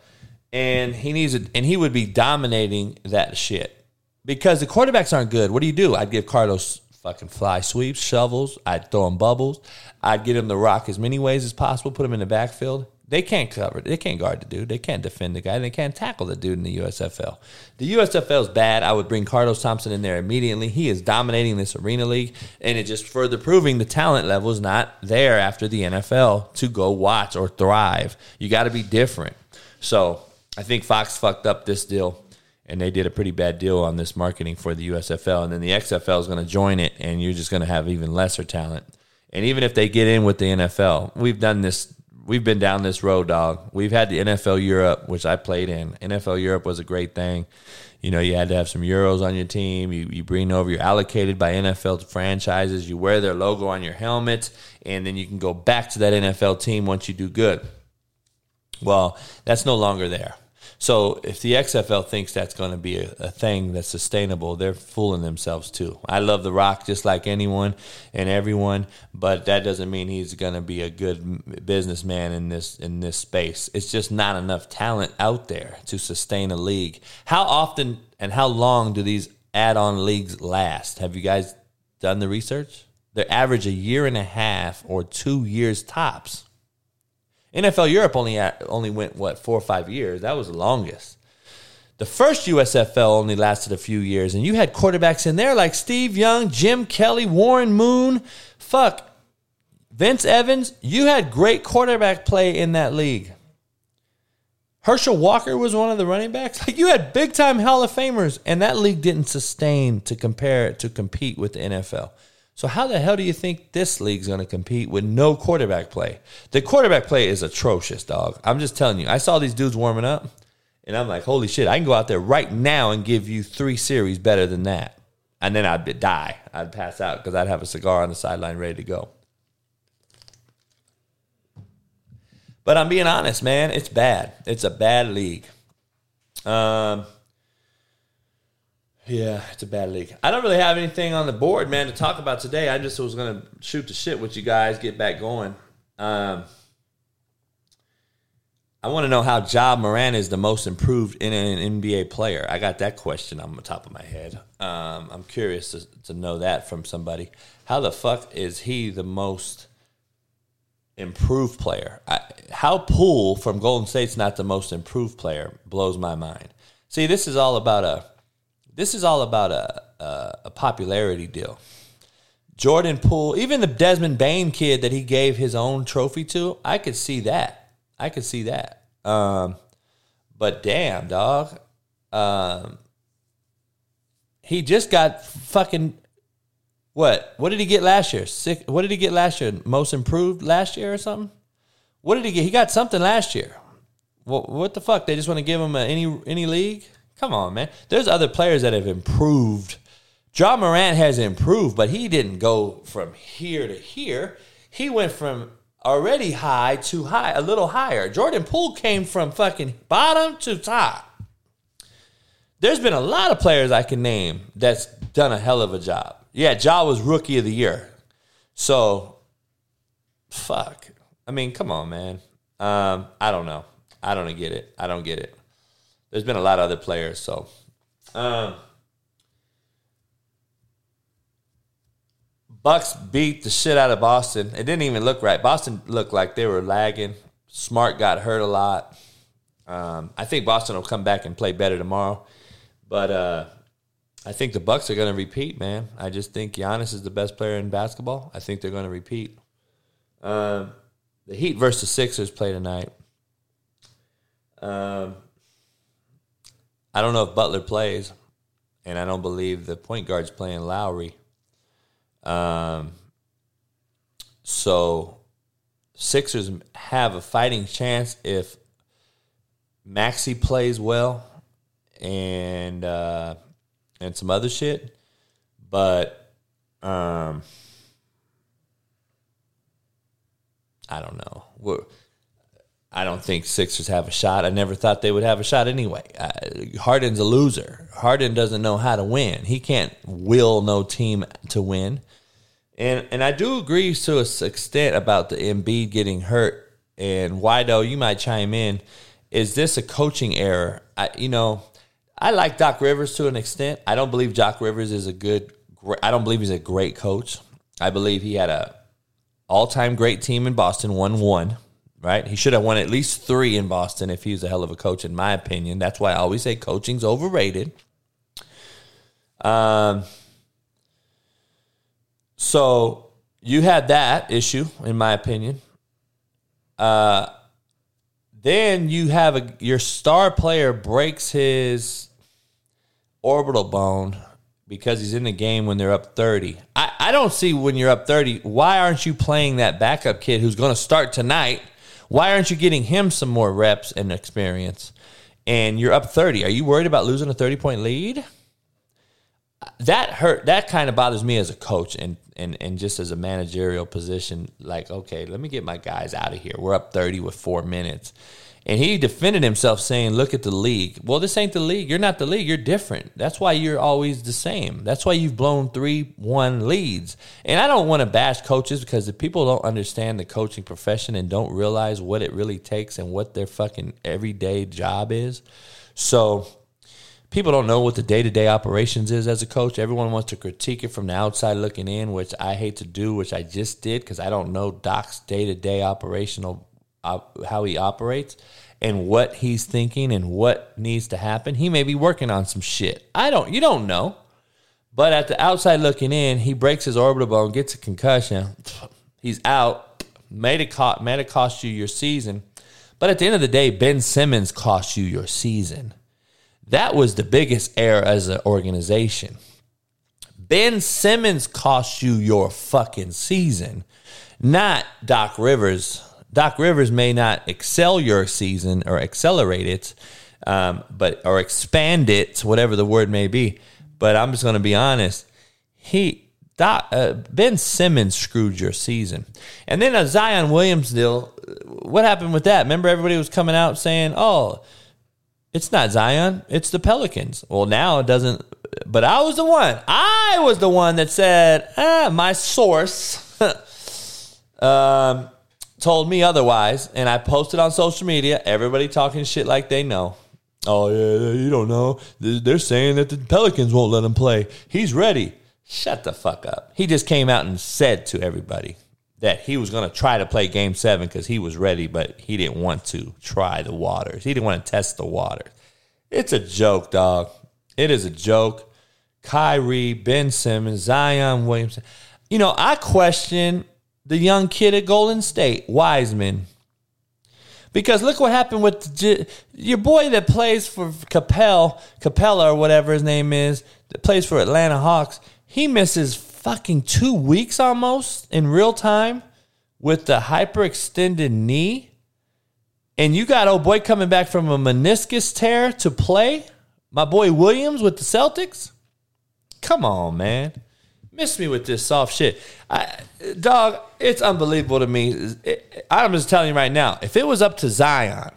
and he needs it, and he would be dominating that shit because the quarterbacks aren't good. What do you do? I'd give Carlos fucking fly sweeps, shovels. I'd throw him bubbles. I'd get him the rock as many ways as possible. Put him in the backfield. They can't cover. They can't guard the dude. They can't defend the guy. They can't tackle the dude in the USFL. The USFL is bad. I would bring Carlos Thompson in there immediately. He is dominating this arena league, and it just further proving the talent level is not there after the NFL to go watch or thrive. You got to be different. So I think Fox fucked up this deal, and they did a pretty bad deal on this marketing for the USFL, and then the XFL is going to join it, and you're just going to have even lesser talent. And even if they get in with the NFL, we've done this we've been down this road, dog. We've had the NFL Europe, which I played in. NFL Europe was a great thing. You know, you had to have some euros on your team. You, you bring over, you're allocated by NFL franchises. You wear their logo on your helmet, and then you can go back to that NFL team once you do good. Well, that's no longer there. So if the XFL thinks that's going to be a, a, thing that's sustainable, they're fooling themselves too. I love The Rock just like anyone and everyone, but that doesn't mean he's going to be a good businessman in this in this space. It's just not enough talent out there to sustain a league. How often and how long do these add-on leagues last? Have you guys done the research? They average a year and a half or 2 years tops. NFL Europe only at, only went what four or five years. That was the longest. The first USFL only lasted a few years, and you had quarterbacks in there like Steve Young, Jim Kelly, Warren Moon, fuck, Vince Evans. You had great quarterback play in that league. Herschel Walker was one of the running backs. Like you had big time Hall of Famers, and that league didn't sustain to compare it to compete with the NFL. So how the hell do you think this league's going to compete with no quarterback play? The quarterback play is atrocious, dog. I'm just telling you. I saw these dudes warming up, and I'm like, holy shit! I can go out there right now and give you three series better than that, and then I'd die. I'd pass out because I'd have a cigar on the sideline ready to go. But I'm being honest, man. It's bad. It's a bad league. Um, yeah, it's a bad league. I don't really have anything on the board, man, to talk about today. I just was going to shoot the shit with you guys, get back going. Um, I want to know how Ja Morant is the most improved in an NBA player. I got that question on the top of my head. Um, I'm curious to, to know that from somebody. How the fuck is he the most improved player? I, how Poole from Golden State's not the most improved player blows my mind. See, this is all about a this is all about a, a, a popularity deal. Jordan Poole, even the Desmond Bane kid that he gave his own trophy to, I could see that. I could see that. Um, but damn, dog. Um, he just got fucking what? What did he get last year? Six, what did he get last year? Most improved last year or something? What did he get? He got something last year. What, what the fuck? They just want to give him a, any any league? Come on, man. There's other players that have improved. Ja Morant has improved, but he didn't go from here to here. He went from already high to high, a little higher. Jordan Poole came from fucking bottom to top. There's been a lot of players I can name that's done a hell of a job. Yeah, Ja was rookie of the year. So, fuck. I mean, come on, man. Um, I don't know. I don't get it. I don't get it there's been a lot of other players. So, um, Bucks beat the shit out of Boston. It didn't even look right. Boston looked like they were lagging. Smart got hurt a lot. Um, I think Boston will come back and play better tomorrow, but uh, I think the Bucks are going to repeat. Man, I just think Giannis is the best player in basketball. I think they're going to repeat. Um, the Heat versus Sixers play tonight. Um, I don't know if Butler plays, and I don't believe the point guard's playing Lowry. Um, so Sixers have a fighting chance if Maxey plays well and uh, and some other shit, but um, I don't know. We're, I don't think Sixers have a shot. I never thought they would have a shot anyway. Uh, Harden's a loser. Harden doesn't know how to win. He can't will no team to win. And and I do agree to a extent about the Embiid getting hurt. And though? You might chime in. Is this a coaching error? I you know, I like Doc Rivers to an extent. I don't believe Doc Rivers is a good. I don't believe he's a great coach. I believe he had a all time great team in Boston, won one. Right? He should have won at least three in Boston if he was a hell of a coach, in my opinion. That's why I always say coaching's overrated. Um. So you had that issue, in my opinion. Uh, then you have a your star player breaks his orbital bone because he's in the game when they're up 30. I, I don't see when you're up 30, why aren't you playing that backup kid who's going to start tonight? Why aren't you getting him some more reps and experience? And you're up 30. Are you worried about losing a 30 point lead? That hurt. That kind of bothers me as a coach and, and, and just as a managerial position. Like, okay, let me get my guys out of here. We're up 30 with four minutes. And he defended himself saying, Look at the league. Well, this ain't the league. You're not the league. You're different. That's why you're always the same. That's why you've blown 3 1 leads. And I don't want to bash coaches because if people don't understand the coaching profession and don't realize what it really takes and what their fucking everyday job is. So people don't know what the day to day operations is as a coach. Everyone wants to critique it from the outside looking in, which I hate to do, which I just did because I don't know Doc's day to day operational op- how he operates and what he's thinking and what needs to happen. He may be working on some shit. I don't. You don't know. But at the outside looking in, he breaks his orbital bone, gets a concussion. He's out. Made it cost, made it cost you your season. But at the end of the day, Ben Simmons cost you your season. That was the biggest error as an organization. Ben Simmons cost you your fucking season, not Doc Rivers. Doc Rivers may not excel your season or accelerate it, um, but or expand it, whatever the word may be. But I'm just going to be honest. He Doc, uh, Ben Simmons screwed your season, and then a Zion Williams deal. What happened with that? Remember, everybody was coming out saying, "Oh, it's not Zion, it's the Pelicans." Well, now it doesn't. But I was the one. I was the one that said, "Ah, my source." um, told me otherwise, and I posted on social media. Everybody talking shit like they know. Oh yeah, you don't know. They're saying that the Pelicans won't let him play. He's ready. Shut the fuck up. He just came out and said to everybody that he was going to try to play Game Seven because he was ready, but he didn't want to try the waters. He didn't want to test the waters. It's a joke, dog. It is a joke. Kyrie, Ben Simmons, Zion Williamson. You know, I question the young kid at Golden State, Wiseman. Because look what happened with the, your boy that plays for Capel, Capela or whatever his name is, that plays for Atlanta Hawks. He misses fucking two weeks almost in real time with the hyperextended knee. And you got old boy coming back from a meniscus tear to play. My boy Williams with the Celtics. Come on, man miss me with this soft shit. I, dog, it's unbelievable to me. It, I'm just telling you right now, if it was up to Zion,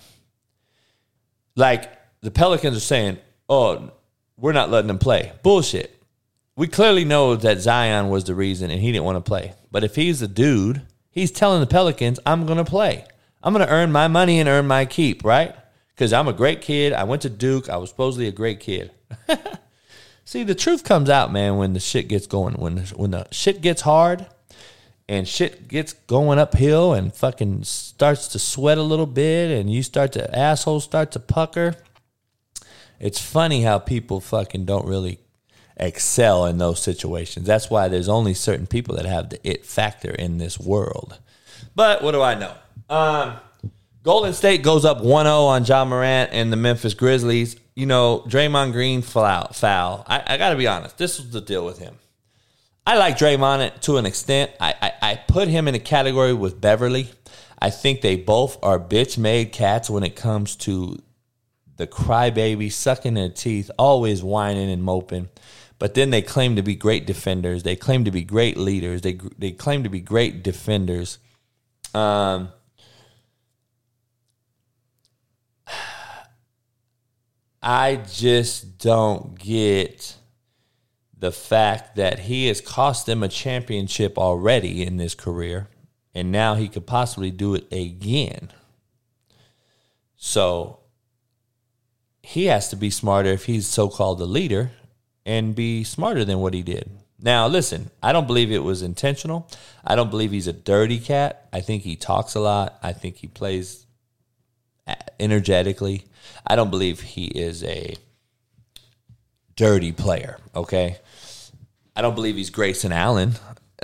like the Pelicans are saying, oh, we're not letting him play. Bullshit. We clearly know that Zion was the reason and he didn't want to play. But if he's a dude, he's telling the Pelicans, I'm going to play. I'm going to earn my money and earn my keep, right? Because I'm a great kid. I went to Duke. I was supposedly a great kid. See, the truth comes out, man, when the shit gets going. When the, when the shit gets hard and shit gets going uphill and fucking starts to sweat a little bit and you start to assholes start to pucker. It's funny how people fucking don't really excel in those situations. That's why there's only certain people that have the it factor in this world. But what do I know? Um, Golden State goes up 1 0 on Ja Morant and the Memphis Grizzlies you know, Draymond Green foul. foul. I, I got to be honest. This was the deal with him. I like Draymond to an extent. I, I, I put him in a category with Beverley. I think they both are bitch made cats when it comes to the crybaby sucking their teeth, always whining and moping. But then they claim to be great defenders. They claim to be great leaders. They they claim to be great defenders. Um, I just don't get the fact that he has cost them a championship already in this career, and now he could possibly do it again. So he has to be smarter if he's so called the leader and be smarter than what he did. Now, listen, I don't believe it was intentional. I don't believe he's a dirty cat. I think he talks a lot. I think he plays energetically. I don't believe he is a dirty player, okay? I don't believe he's Grayson Allen.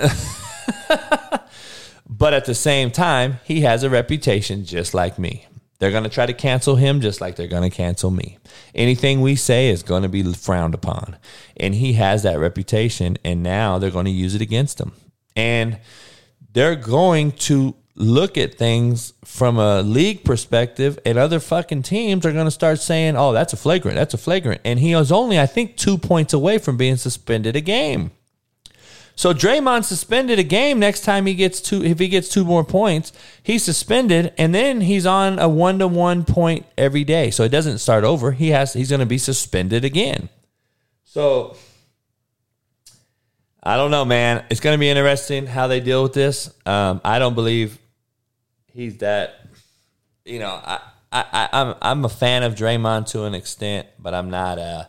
but at the same time, he has a reputation just like me. They're going to try to cancel him just like they're going to cancel me. Anything we say is going to be frowned upon. And he has that reputation, and now they're going to use it against him. And they're going to look at things from a league perspective, and other fucking teams are going to start saying, oh, that's a flagrant, that's a flagrant. And he was only, I think, two points away from being suspended a game. So Draymond suspended a game next time he gets two if he gets two more points, he's suspended and then he's on a 1 to 1 point every day. So it doesn't start over. He has he's going to be suspended again. So I don't know, man. It's going to be interesting how they deal with this. Um, I don't believe he's that you know, I I, I'm I'm a fan of Draymond to an extent, but I'm not uh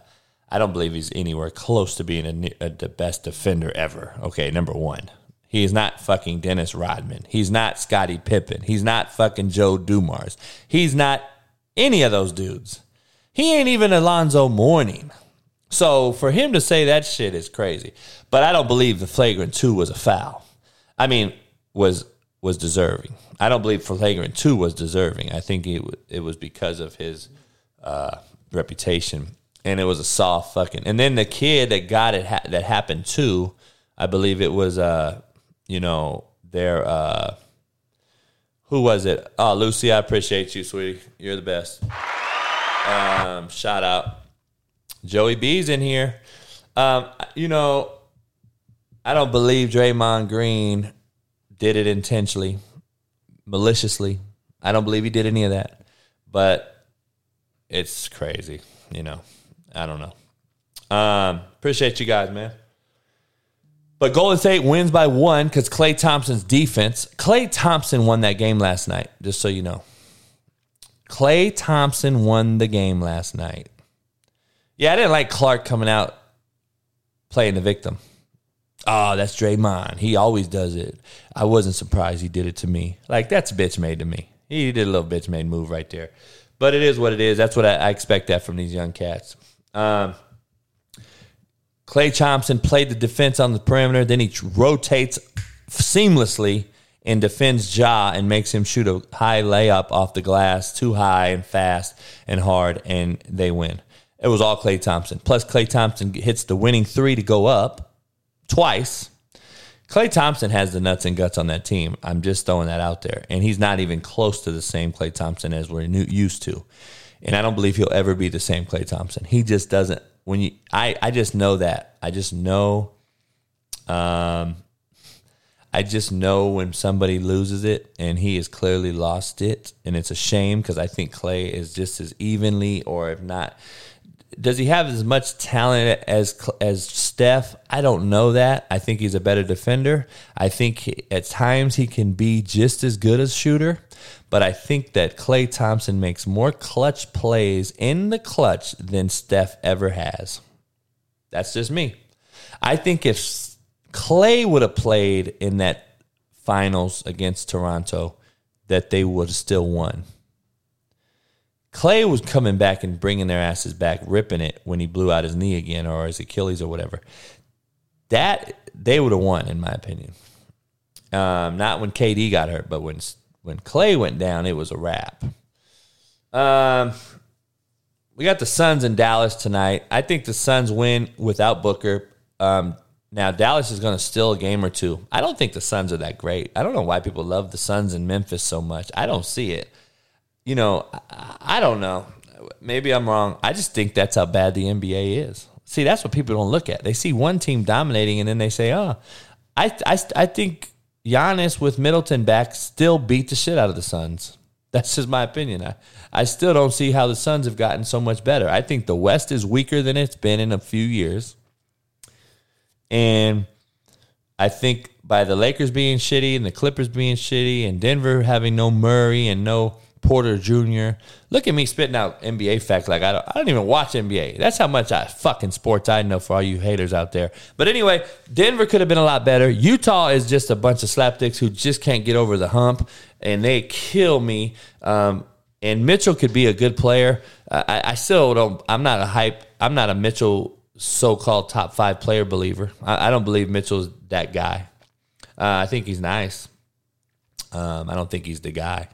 I don't believe he's anywhere close to being a, a, the best defender ever. Okay, number one. He is not fucking Dennis Rodman. He's not Scottie Pippen. He's not fucking Joe Dumars. He's not any of those dudes. He ain't even Alonzo Mourning. So for him to say that shit is crazy. But I don't believe the flagrant two was a foul. I mean, was was deserving. I don't believe flagrant two was deserving. I think it it was because of his uh, reputation and it was a soft fucking. And then the kid that got it ha- that happened too, I believe it was uh, you know, their uh, who was it? Oh, Lucy, I appreciate you, sweetie. You're the best. Um, shout out, Joey B's in here. Um, you know, I don't believe Draymond Green did it intentionally, maliciously. I don't believe he did any of that, but it's crazy, you know. I don't know. Um, appreciate you guys, man. But Golden State wins by one because Klay Thompson's defense. Klay Thompson won that game last night, just so you know. Klay Thompson won the game last night. Yeah, I didn't like Clarke coming out playing the victim. Oh, that's Draymond. He always does it. I wasn't surprised he did it to me. Like, that's bitch made to me. He did a little bitch made move right there. But it is what it is. That's what I, I expect that from these young cats. Um, Klay Thompson played the defense on the perimeter. Then he rotates seamlessly and defends Ja and makes him shoot a high layup off the glass, too high and fast and hard, and they win. It was all Klay Thompson. Plus, Klay Thompson hits the winning three to go up twice. Klay Thompson has the nuts and guts on that team. I'm just throwing that out there. And he's not even close to the same Klay Thompson as we're new, used to. And I don't believe he'll ever be the same Klay Thompson. He just doesn't. When you, I, I just know that. I just know. Um, I just know when somebody loses it, and he has clearly lost it, and it's a shame because I think Klay is just as evenly, or if not, does he have as much talent as as Steph? I don't know that. I think he's a better defender. I think at times he can be just as good as shooter. But I think that Klay Thompson makes more clutch plays in the clutch than Steph ever has. That's just me. I think if Klay would have played in that finals against Toronto, that they would have still won. Klay was coming back and bringing their asses back, ripping it when he blew out his knee again or his Achilles or whatever. That they would have won, in my opinion. Um, not when KD got hurt, but when when Klay went down, it was a wrap. Um, we got the Suns in Dallas tonight. I think the Suns win without Booker. Um, now Dallas is going to steal a game or two. I don't think the Suns are that great. I don't know why people love the Suns in Memphis so much. I don't see it. You know, I, don't know. Maybe I'm wrong. I just think that's how bad the NBA is. See, that's what people don't look at. They see one team dominating, and then they say, "Oh, I, I, I think Giannis with Middleton back still beat the shit out of the Suns. That's just my opinion. I, I still don't see how the Suns have gotten so much better. I think the West is weaker than it's been in a few years. And I think by the Lakers being shitty and the Clippers being shitty and Denver having no Murray and no Porter Jr. Look at me spitting out NBA facts like I don't, I don't even watch NBA. That's how much I fucking sports I know for all you haters out there. But anyway, Denver could have been a lot better. Utah is just a bunch of slapdicks who just can't get over the hump, and they kill me. Um, and Mitchell could be a good player. I, I still don't. I'm not a hype. I'm not a Mitchell so-called top five player believer. I, I don't believe Mitchell's that guy. Uh, I think he's nice. Um, I don't think he's the guy.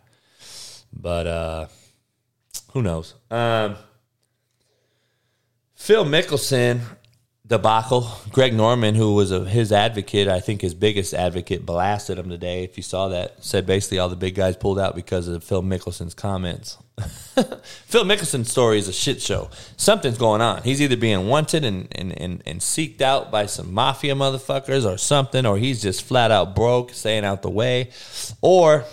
But uh, who knows? Um, Phil Mickelson debacle. Greg Norman, who was a, his advocate, I think his biggest advocate, blasted him today. If you saw that, said basically all the big guys pulled out because of Phil Mickelson's comments. Phil Mickelson's story is a shit show. Something's going on. He's either being wanted and, and, and, and seeked out by some mafia motherfuckers or something, or he's just flat out broke, staying out the way, or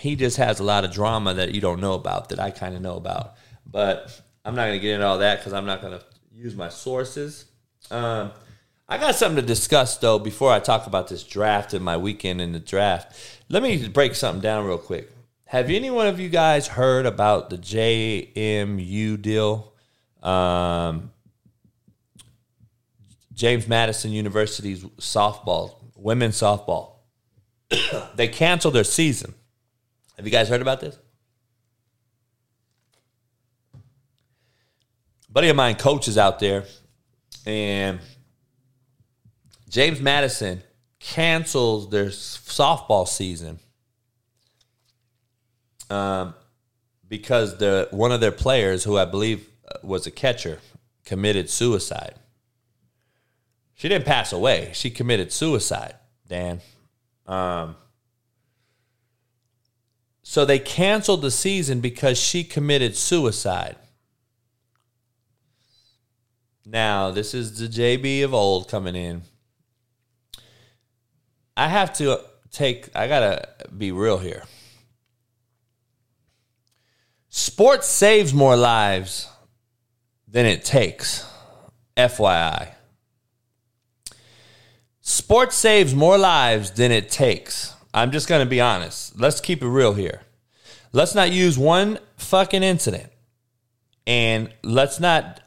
he just has a lot of drama that you don't know about that I kind of know about. But I'm not going to get into all that because I'm not going to use my sources. Um, I got something to discuss though before I talk about this draft and my weekend in the draft. Let me break something down real quick. Have any one of you guys heard about the JMU deal? Um, James Madison University's softball, women's softball. they canceled their season. Have you guys heard about this? A buddy of mine coaches out there, and James Madison cancels their softball season um, because the one of their players, who I believe uh, was a catcher, committed suicide. She didn't pass away; she committed suicide. Dan. Um, so they canceled the season because she committed suicide. Now, this is the JB of old coming in. I have to take, I got to be real here. Sports saves more lives than it takes. FYI. Sports saves more lives than it takes. I'm just going to be honest. Let's keep it real here. Let's not use one fucking incident and let's not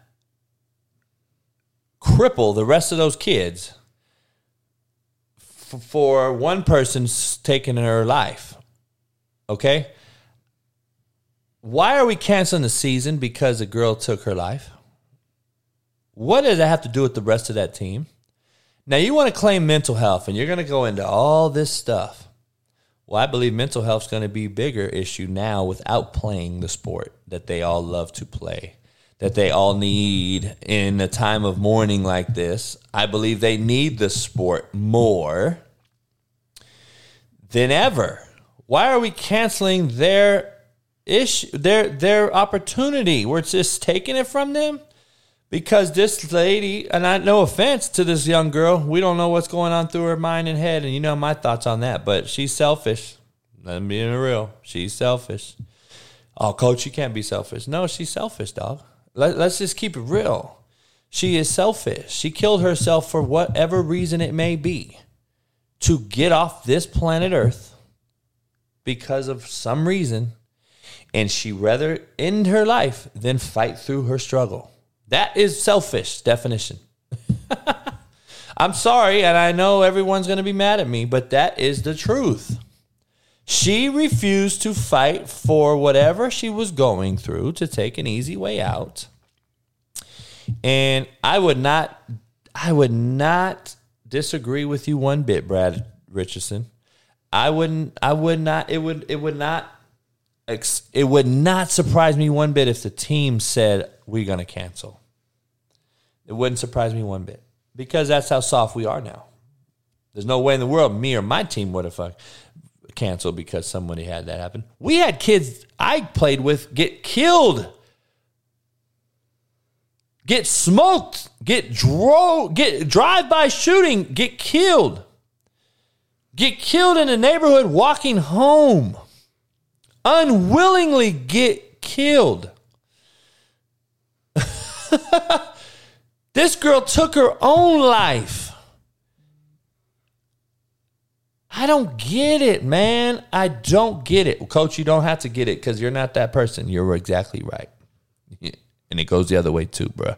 cripple the rest of those kids f- for one person's taking her life. Okay? Why are we canceling the season because a girl took her life? What does that have to do with the rest of that team? Now, you want to claim mental health and you're going to go into all this stuff. Well, I believe mental health is going to be a bigger issue now without playing the sport that they all love to play, that they all need in a time of mourning like this. I believe they need the sport more than ever. Why are we canceling their issue, their their opportunity? We're just taking it from them because this lady, and I no offense to this young girl, we don't know what's going on through her mind and head, and you know my thoughts on that. But she's selfish. I'm being real. She's selfish. Oh, coach, you can't be selfish. No, she's selfish, dog. Let, let's just keep it real. She is selfish. She killed herself for whatever reason it may be to get off this planet Earth because of some reason, and she rather end her life than fight through her struggle. That is selfish definition. I'm sorry, and I know everyone's going to be mad at me, but that is the truth. She refused to fight for whatever she was going through to take an easy way out. And I would not I would not disagree with you one bit, Brad Richardson. I wouldn't I would not it would it would not it would not surprise me one bit if the team said we're going to cancel. It wouldn't surprise me one bit because that's how soft we are now. There's no way in the world me or my team would have canceled because somebody had that happen. We had kids I played with get killed, get smoked, get dro- get drive by shooting, get killed, get killed in the neighborhood walking home. unwillingly get killed. this girl took her own life. I don't get it, man. I don't get it. Coach, you don't have to get it because you're not that person. You're exactly right. And it goes the other way too, bruh.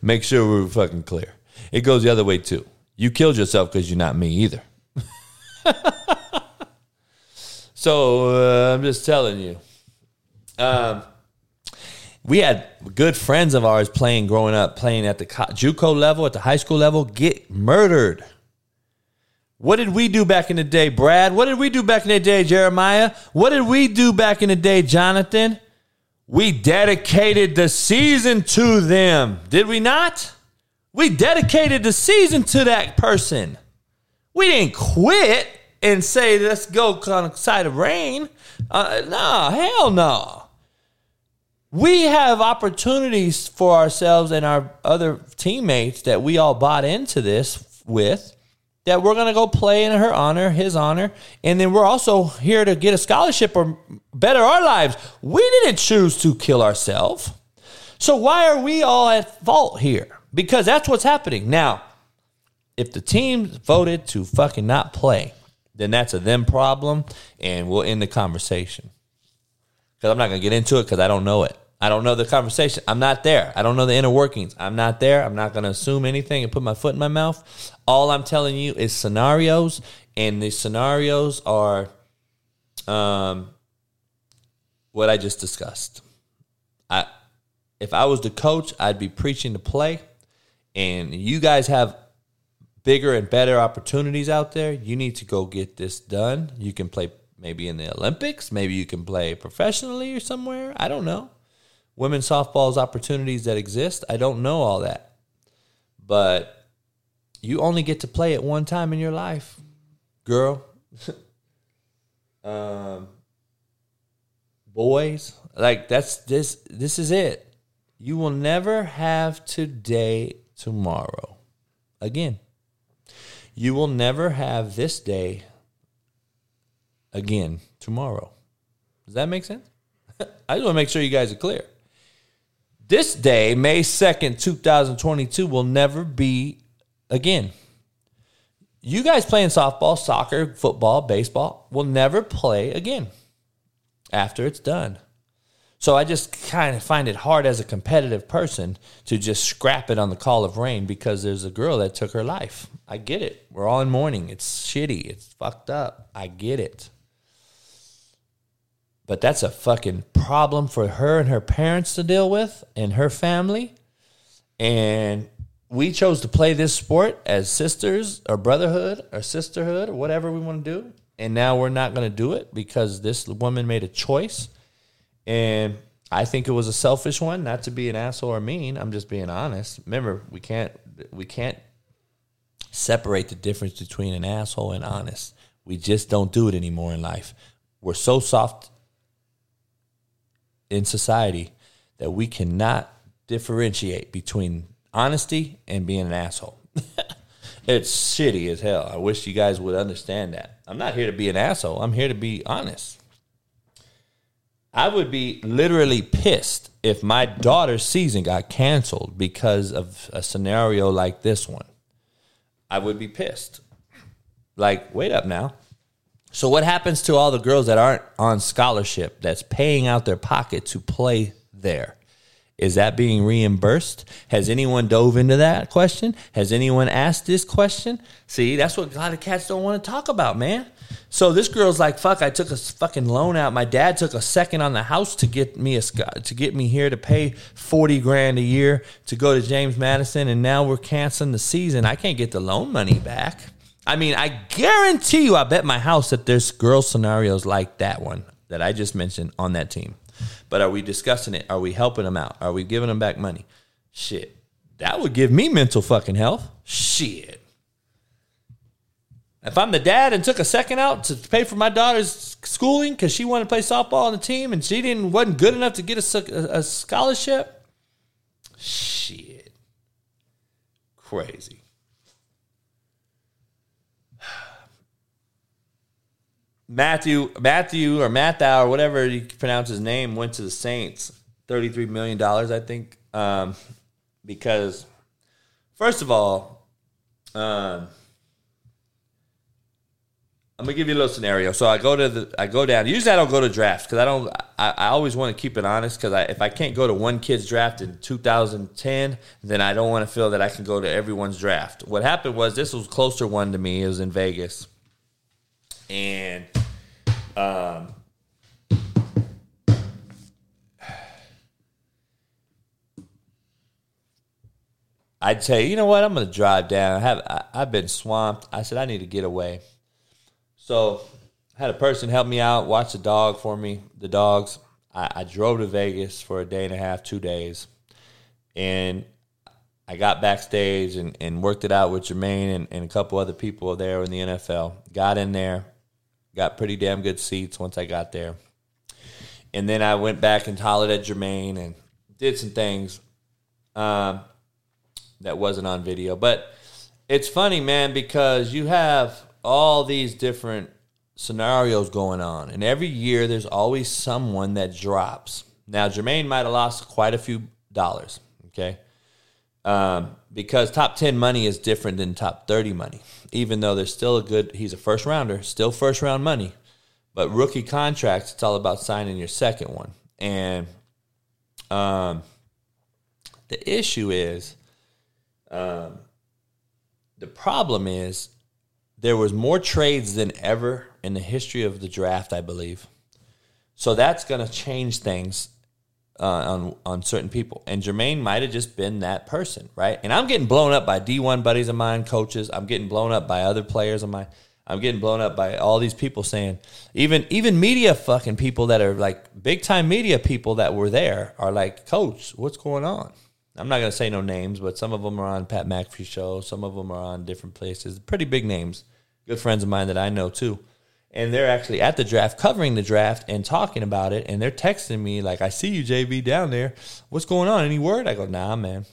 Make sure we're fucking clear. It goes the other way too. You killed yourself because you're not me either. so uh, I'm just telling you. Um, we had good friends of ours playing growing up, playing at the co- JUCO level, at the high school level, get murdered. What did we do back in the day, Brad? What did we do back in the day, Jeremiah? What did we do back in the day, Jonathan? We dedicated the season to them, did we not? We dedicated the season to that person. We didn't quit and say, let's go on side of rain. Uh, no, hell no. We have opportunities for ourselves and our other teammates that we all bought into this with that we're going to go play in her honor, his honor, and then we're also here to get a scholarship or better our lives. We didn't choose to kill ourselves. So why are we all at fault here? Because that's what's happening. Now, if the team voted to fucking not play, then that's a them problem and we'll end the conversation. Because I'm not going to get into it because I don't know it. I don't know the conversation. I'm not there. I don't know the inner workings. I'm not there. I'm not going to assume anything and put my foot in my mouth. All I'm telling you is scenarios, and the scenarios are um, what I just discussed. I, if I was the coach, I'd be preaching to play, and you guys have bigger and better opportunities out there. You need to go get this done. You can play maybe in the Olympics. Maybe you can play professionally or somewhere. I don't know women's softball's opportunities that exist. I don't know all that. But you only get to play it one time in your life, girl. um, boys, like that's this this is it. You will never have today tomorrow again. You will never have this day again tomorrow. Does that make sense? I just want to make sure you guys are clear. This day, May 2nd, 2022, will never be again. You guys playing softball, soccer, football, baseball will never play again after it's done. So I just kind of find it hard as a competitive person to just scrap it on the call of rain because there's a girl that took her life. I get it. We're all in mourning. It's shitty. It's fucked up. I get it. But that's a fucking problem for her and her parents to deal with and her family. And we chose to play this sport as sisters or brotherhood or sisterhood or whatever we want to do. And now we're not going to do it because this woman made a choice. And I think it was a selfish one, not to be an asshole or mean. I'm just being honest. Remember, we can't we can't separate the difference between an asshole and honest. We just don't do it anymore in life. We're so soft in society that we cannot differentiate between honesty and being an asshole. it's shitty as hell. I wish you guys would understand that. I'm not here to be an asshole. I'm here to be honest. I would be literally pissed if my daughter's season got canceled because of a scenario like this one. I would be pissed. Like, wait up now. So what happens to all the girls that aren't on scholarship that's paying out their pocket to play there? Is that being reimbursed? Has anyone dove into that question? Has anyone asked this question? See, that's what a lot of cats don't want to talk about, man. So this girl's like, "Fuck! I took a fucking loan out. My dad took a second on the house to get me a to get me here to pay forty grand a year to go to James Madison, and now we're canceling the season. I can't get the loan money back." I mean, I guarantee you, I bet my house that there's girl scenarios like that one that I just mentioned on that team. But are we discussing it? Are we helping them out? Are we giving them back money? Shit. That would give me mental fucking health. Shit. If I'm the dad and took a second out to pay for my daughter's schooling because she wanted to play softball on the team and she didn't wasn't good enough to get a, a scholarship, shit, crazy. Matthew Matthew or Mathau or whatever you pronounce his name went to the Saints, thirty three million dollars, I think, um, because first of all, um, I'm gonna give you a little scenario. So I go to the I go down. Usually I don't go to drafts because I don't. I, I always want to keep it honest because I, if I can't go to one kid's draft in 2010, then I don't want to feel that I can go to everyone's draft. What happened was this was closer one to me. It was in Vegas, and um, I'd say, you know what, I'm going to drive down. I have I, I've been swamped. I said I need to get away. So I had a person help me out, watch the dog for me, the dogs. I, I drove to Vegas for a day and a half, two days, and I got backstage and, and worked it out with Jermaine and, and a couple other people there in the NFL. Got in there, got pretty damn good seats once I got there. And then I went back and hollered at Jermaine and did some things um, that wasn't on video. But it's funny, man, because you have all these different scenarios going on. And every year there's always someone that drops. Now, Jermaine might have lost quite a few dollars, okay? Um, because top 10 money is different than top 30 money, even though there's still a good, he's a first rounder, still first round money. But rookie contracts, it's all about signing your second one. And um, the issue is, um, the problem is there was more trades than ever in the history of the draft, I believe. So that's going to change things uh, on on certain people. And Jermaine might have just been that person, right? And I'm getting blown up by D1 buddies of mine, coaches. I'm getting blown up by other players of mine. I'm getting blown up by all these people saying, even even media fucking people that are like big time media people that were there are like, Coach, what's going on? I'm not to say no names, but some of them are on Pat McAfee show. Some of them are on different places. Pretty big names. Good friends of mine that I know too and they're actually at the draft covering the draft and talking about it. And they're texting me like i see you jv down there. What's going on? Any word? I go nah man.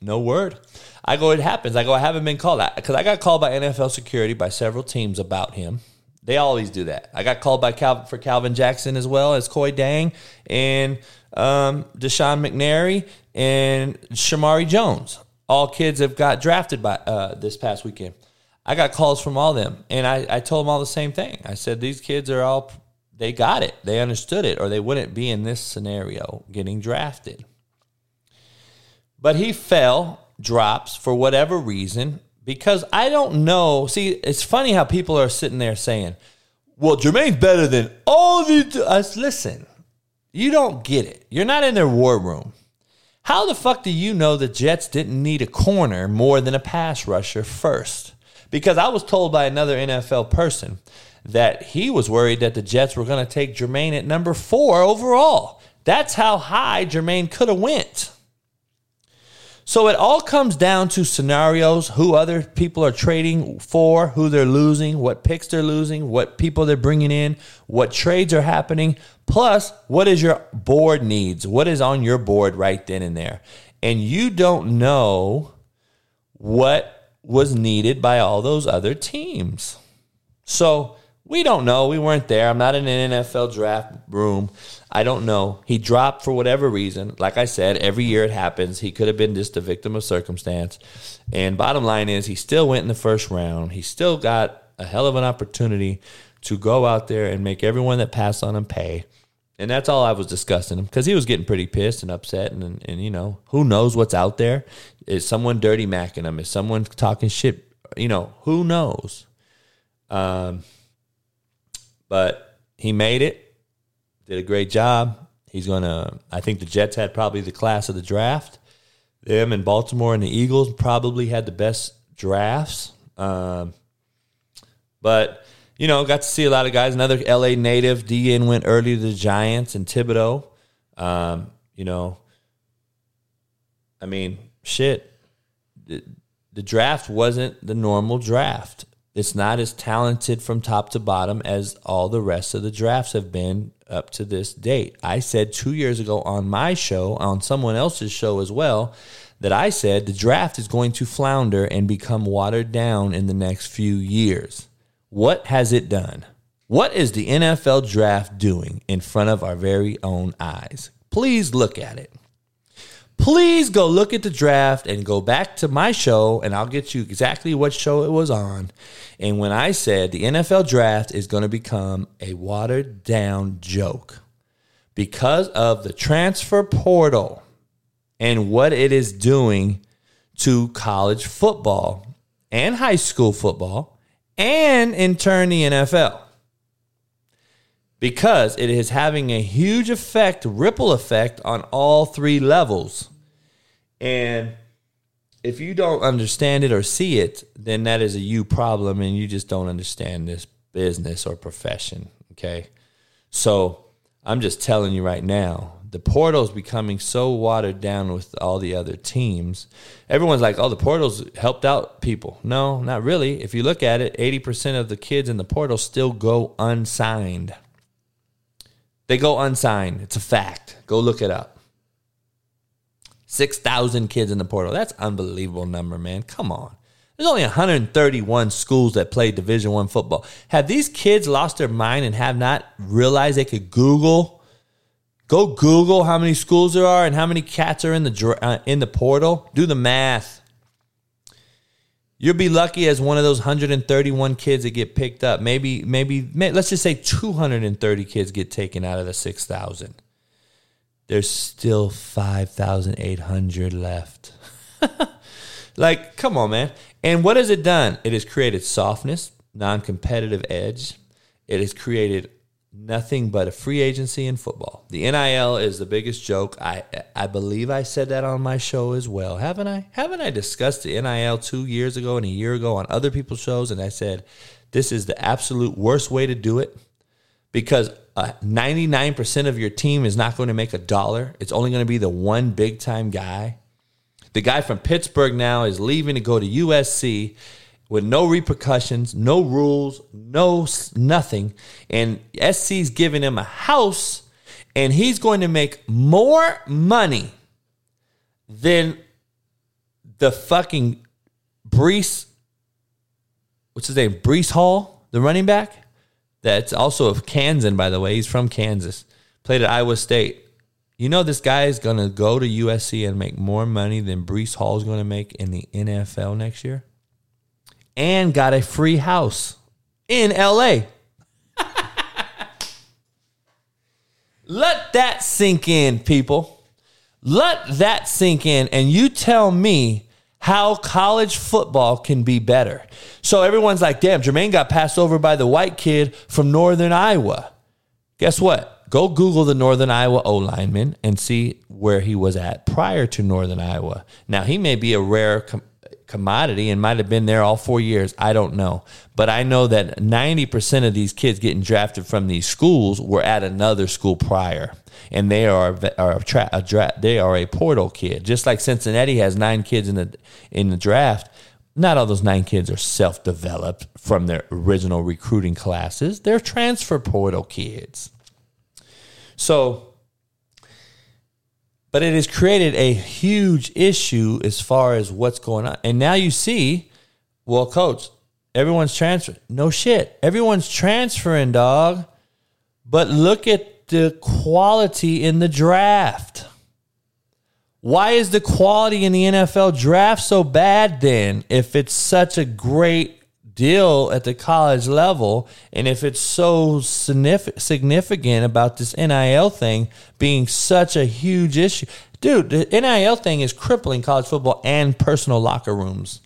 No word. I go it happens. I go i haven't been called. Because I got called by nfl security by several teams about him. They always do that. I got called by Cal- for calvin jackson as well as Kuony Deng and um, Dishon McNary and shamari jones. All kids have got drafted by uh, this past weekend I got calls from all them, and I, I told them all the same thing. I said these kids are all they got it, they understood it, or they wouldn't be in this scenario getting drafted. But he fell, drops for whatever reason, because I don't know. See, it's funny how people are sitting there saying, "Well, Jermaine's better than all these." Us, listen, you don't get it. You're not in their war room. How the fuck do you know the Jets didn't need a corner more than a pass rusher first? Because I was told by another NFL person that he was worried that the Jets were going to take Jermaine at number four overall. That's how high Jermaine could have went. So it all comes down to scenarios, who other people are trading for, who they're losing, what picks they're losing, what people they're bringing in, what trades are happening, plus what is your board needs, what is on your board right then and there. And you don't know what was needed by all those other teams. So we don't know. We weren't there. I'm not in an NFL draft room. I don't know. He dropped for whatever reason. Like I said, every year it happens. He could have been just a victim of circumstance. And bottom line is, he still went in the first round. He still got a hell of an opportunity to go out there and make everyone that passed on him pay. And that's all I was discussing him because he was getting pretty pissed and upset. And, and, and, you know, who knows what's out there? Is someone dirty macking him? Is someone talking shit? You know, who knows? Um, but he made it, did a great job. He's going to, I think the Jets had probably the class of the draft. Them and Baltimore and the Eagles probably had the best drafts. Um, but you know, got to see a lot of guys. Another LA native, DN went early to the Giants and Thibodeaux. Um, you know, I mean, shit. The, the draft wasn't the normal draft. It's not as talented from top to bottom as all the rest of the drafts have been up to this date. I said two years ago on my show, on someone else's show as well, that I said the draft is going to flounder and become watered down in the next few years. What has it done? What is the NFL draft doing in front of our very own eyes? Please look at it. Please go look at the draft and go back to my show, and I'll get you exactly what show it was on. And when I said the NFL draft is going to become a watered down joke because of the transfer portal and what it is doing to college football and high school football, and in turn, the NFL. Because it is having a huge effect, ripple effect on all three levels. And if you don't understand it or see it, then that is a you problem and you just don't understand this business or profession. Okay. So I'm just telling you right now, the portal's becoming so watered down with all the other teams. Everyone's like, oh, the portal's helped out people. No, not really. If you look at it, 80% of the kids in the portal still go unsigned. They go unsigned. It's a fact. Go look it up. 6,000 kids in the portal. That's unbelievable number, man. Come on. There's only 131 schools that play Division 1 football. Have these kids lost their mind and have not realized they could Google go Google how many schools there are and how many cats are in the uh, in the portal? Do the math. You'll be lucky as one of those 131 kids that get picked up. Maybe maybe let's just say 230 kids get taken out of the 6,000 there's still 5,800 left. like, come on, man. And what has it done? It has created softness, non competitive edge. It has created nothing but a free agency in football. The NIL is the biggest joke. I I believe I said that on my show as well. Haven't I? Haven't I discussed the NIL 2 years ago and a year ago on other people's shows and I said this is the absolute worst way to do it because uh, 99% of your team is not going to make a dollar. It's only going to be the one big time guy. The guy from Pittsburgh now is leaving to go to USC with no repercussions, no rules, no nothing. And SC's giving him a house and he's going to make more money than the fucking Breece, what's his name? Breece Hall, the running back. That's also of Kansas, by the way. He's from Kansas. Played at Iowa State. You know this guy is going to go to USC and make more money than Breece Hall is going to make in the NFL next year? And got a free house in LA. Let that sink in, people. Let that sink in. And you tell me how college football can be better. So everyone's like, damn, Jermaine got passed over by the white kid from Northern Iowa. Guess what? Go Google the Northern Iowa O lineman and see where he was at prior to Northern Iowa. Now, he may be a rare com- commodity and might have been there all four years. I don't know. But I know that 90% of these kids getting drafted from these schools were at another school prior and they are are a tra- a dra- they are a portal kid. Just like Cincinnati has nine kids in the in the draft, not all those nine kids are self developed from their original recruiting classes. They're transfer portal kids. So, but it has created a huge issue as far as what's going on. And now you see, well, coach, everyone's transferring. No shit. Everyone's transferring, dog. But look at the quality in the draft. Why is the quality in the NFL draft so bad then if it's such a great deal at the college level and if it's so significant about this NIL thing being such a huge issue? Dude, the NIL thing is crippling college football and personal locker rooms.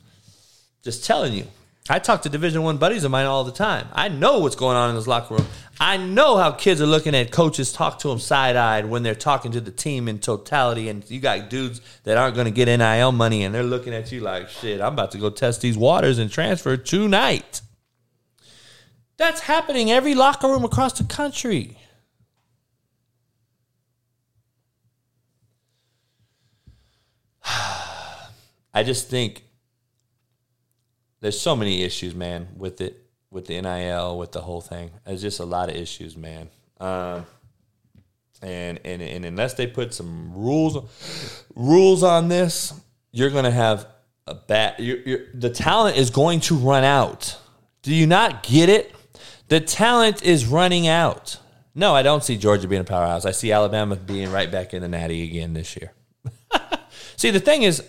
Just telling you. I talk to Division One buddies of mine all the time. I know what's going on in this locker room. I know how kids are looking at coaches talk to them side eyed when they're talking to the team in totality. And you got dudes that aren't going to get NIL money and they're looking at you like, shit, I'm about to go test these waters and transfer tonight. That's happening every locker room across the country. I just think there's so many issues, man, with it with the NIL, with the whole thing. There's just a lot of issues, man. Um, and, and and unless they put some rules rules on this, you're to have a bad. You're, you're, the talent is going to run out. Do you not get it? The talent is running out. No, I don't see Georgia being a powerhouse. I see Alabama being right back in the natty again this year. see, the thing is,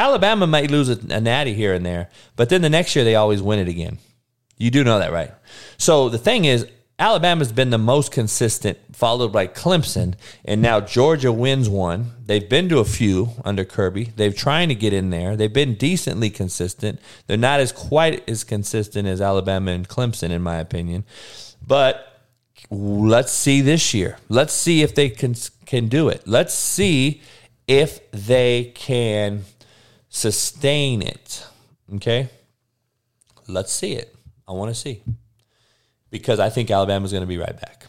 Alabama might lose a, a natty here and there, but then the next year they always win it again. You do know that, right? So the thing is, Alabama's been the most consistent, followed by Clemson, and now Georgia wins one. They've been to a few under Kirby. They've trying to get in there. They've been decently consistent. They're not as quite as consistent as Alabama and Clemson, in my opinion. But let's see this year. Let's see if they can can do it. Let's see if they can sustain it. Okay? Let's see it. I want to see. Because I think Alabama's going to be right back.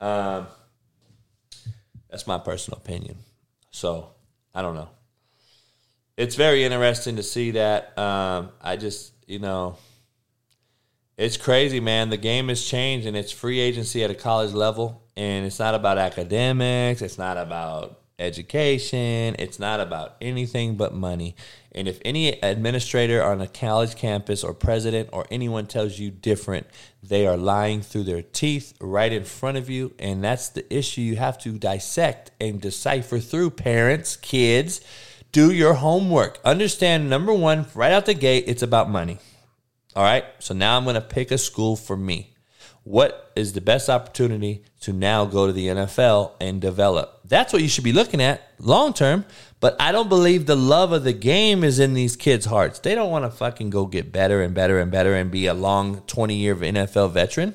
Um, that's my personal opinion. So, I don't know. It's very interesting to see that. Um, I just, you know, it's crazy, man. The game has changed and it's free agency at a college level. And it's not about academics, it's not about education, it's not about anything but money. And if any administrator on a college campus or president or anyone tells you different, they are lying through their teeth right in front of you. And that's the issue you have to dissect and decipher through, parents, kids. Do your homework. Understand, number one, right out the gate, it's about money. All right. So now I'm going to pick a school for me. What is the best opportunity to now go to the NFL and develop? That's what you should be looking at long term. But I don't believe the love of the game is in these kids' hearts. They don't want to fucking go get better and better and better and be a long 20 year NFL veteran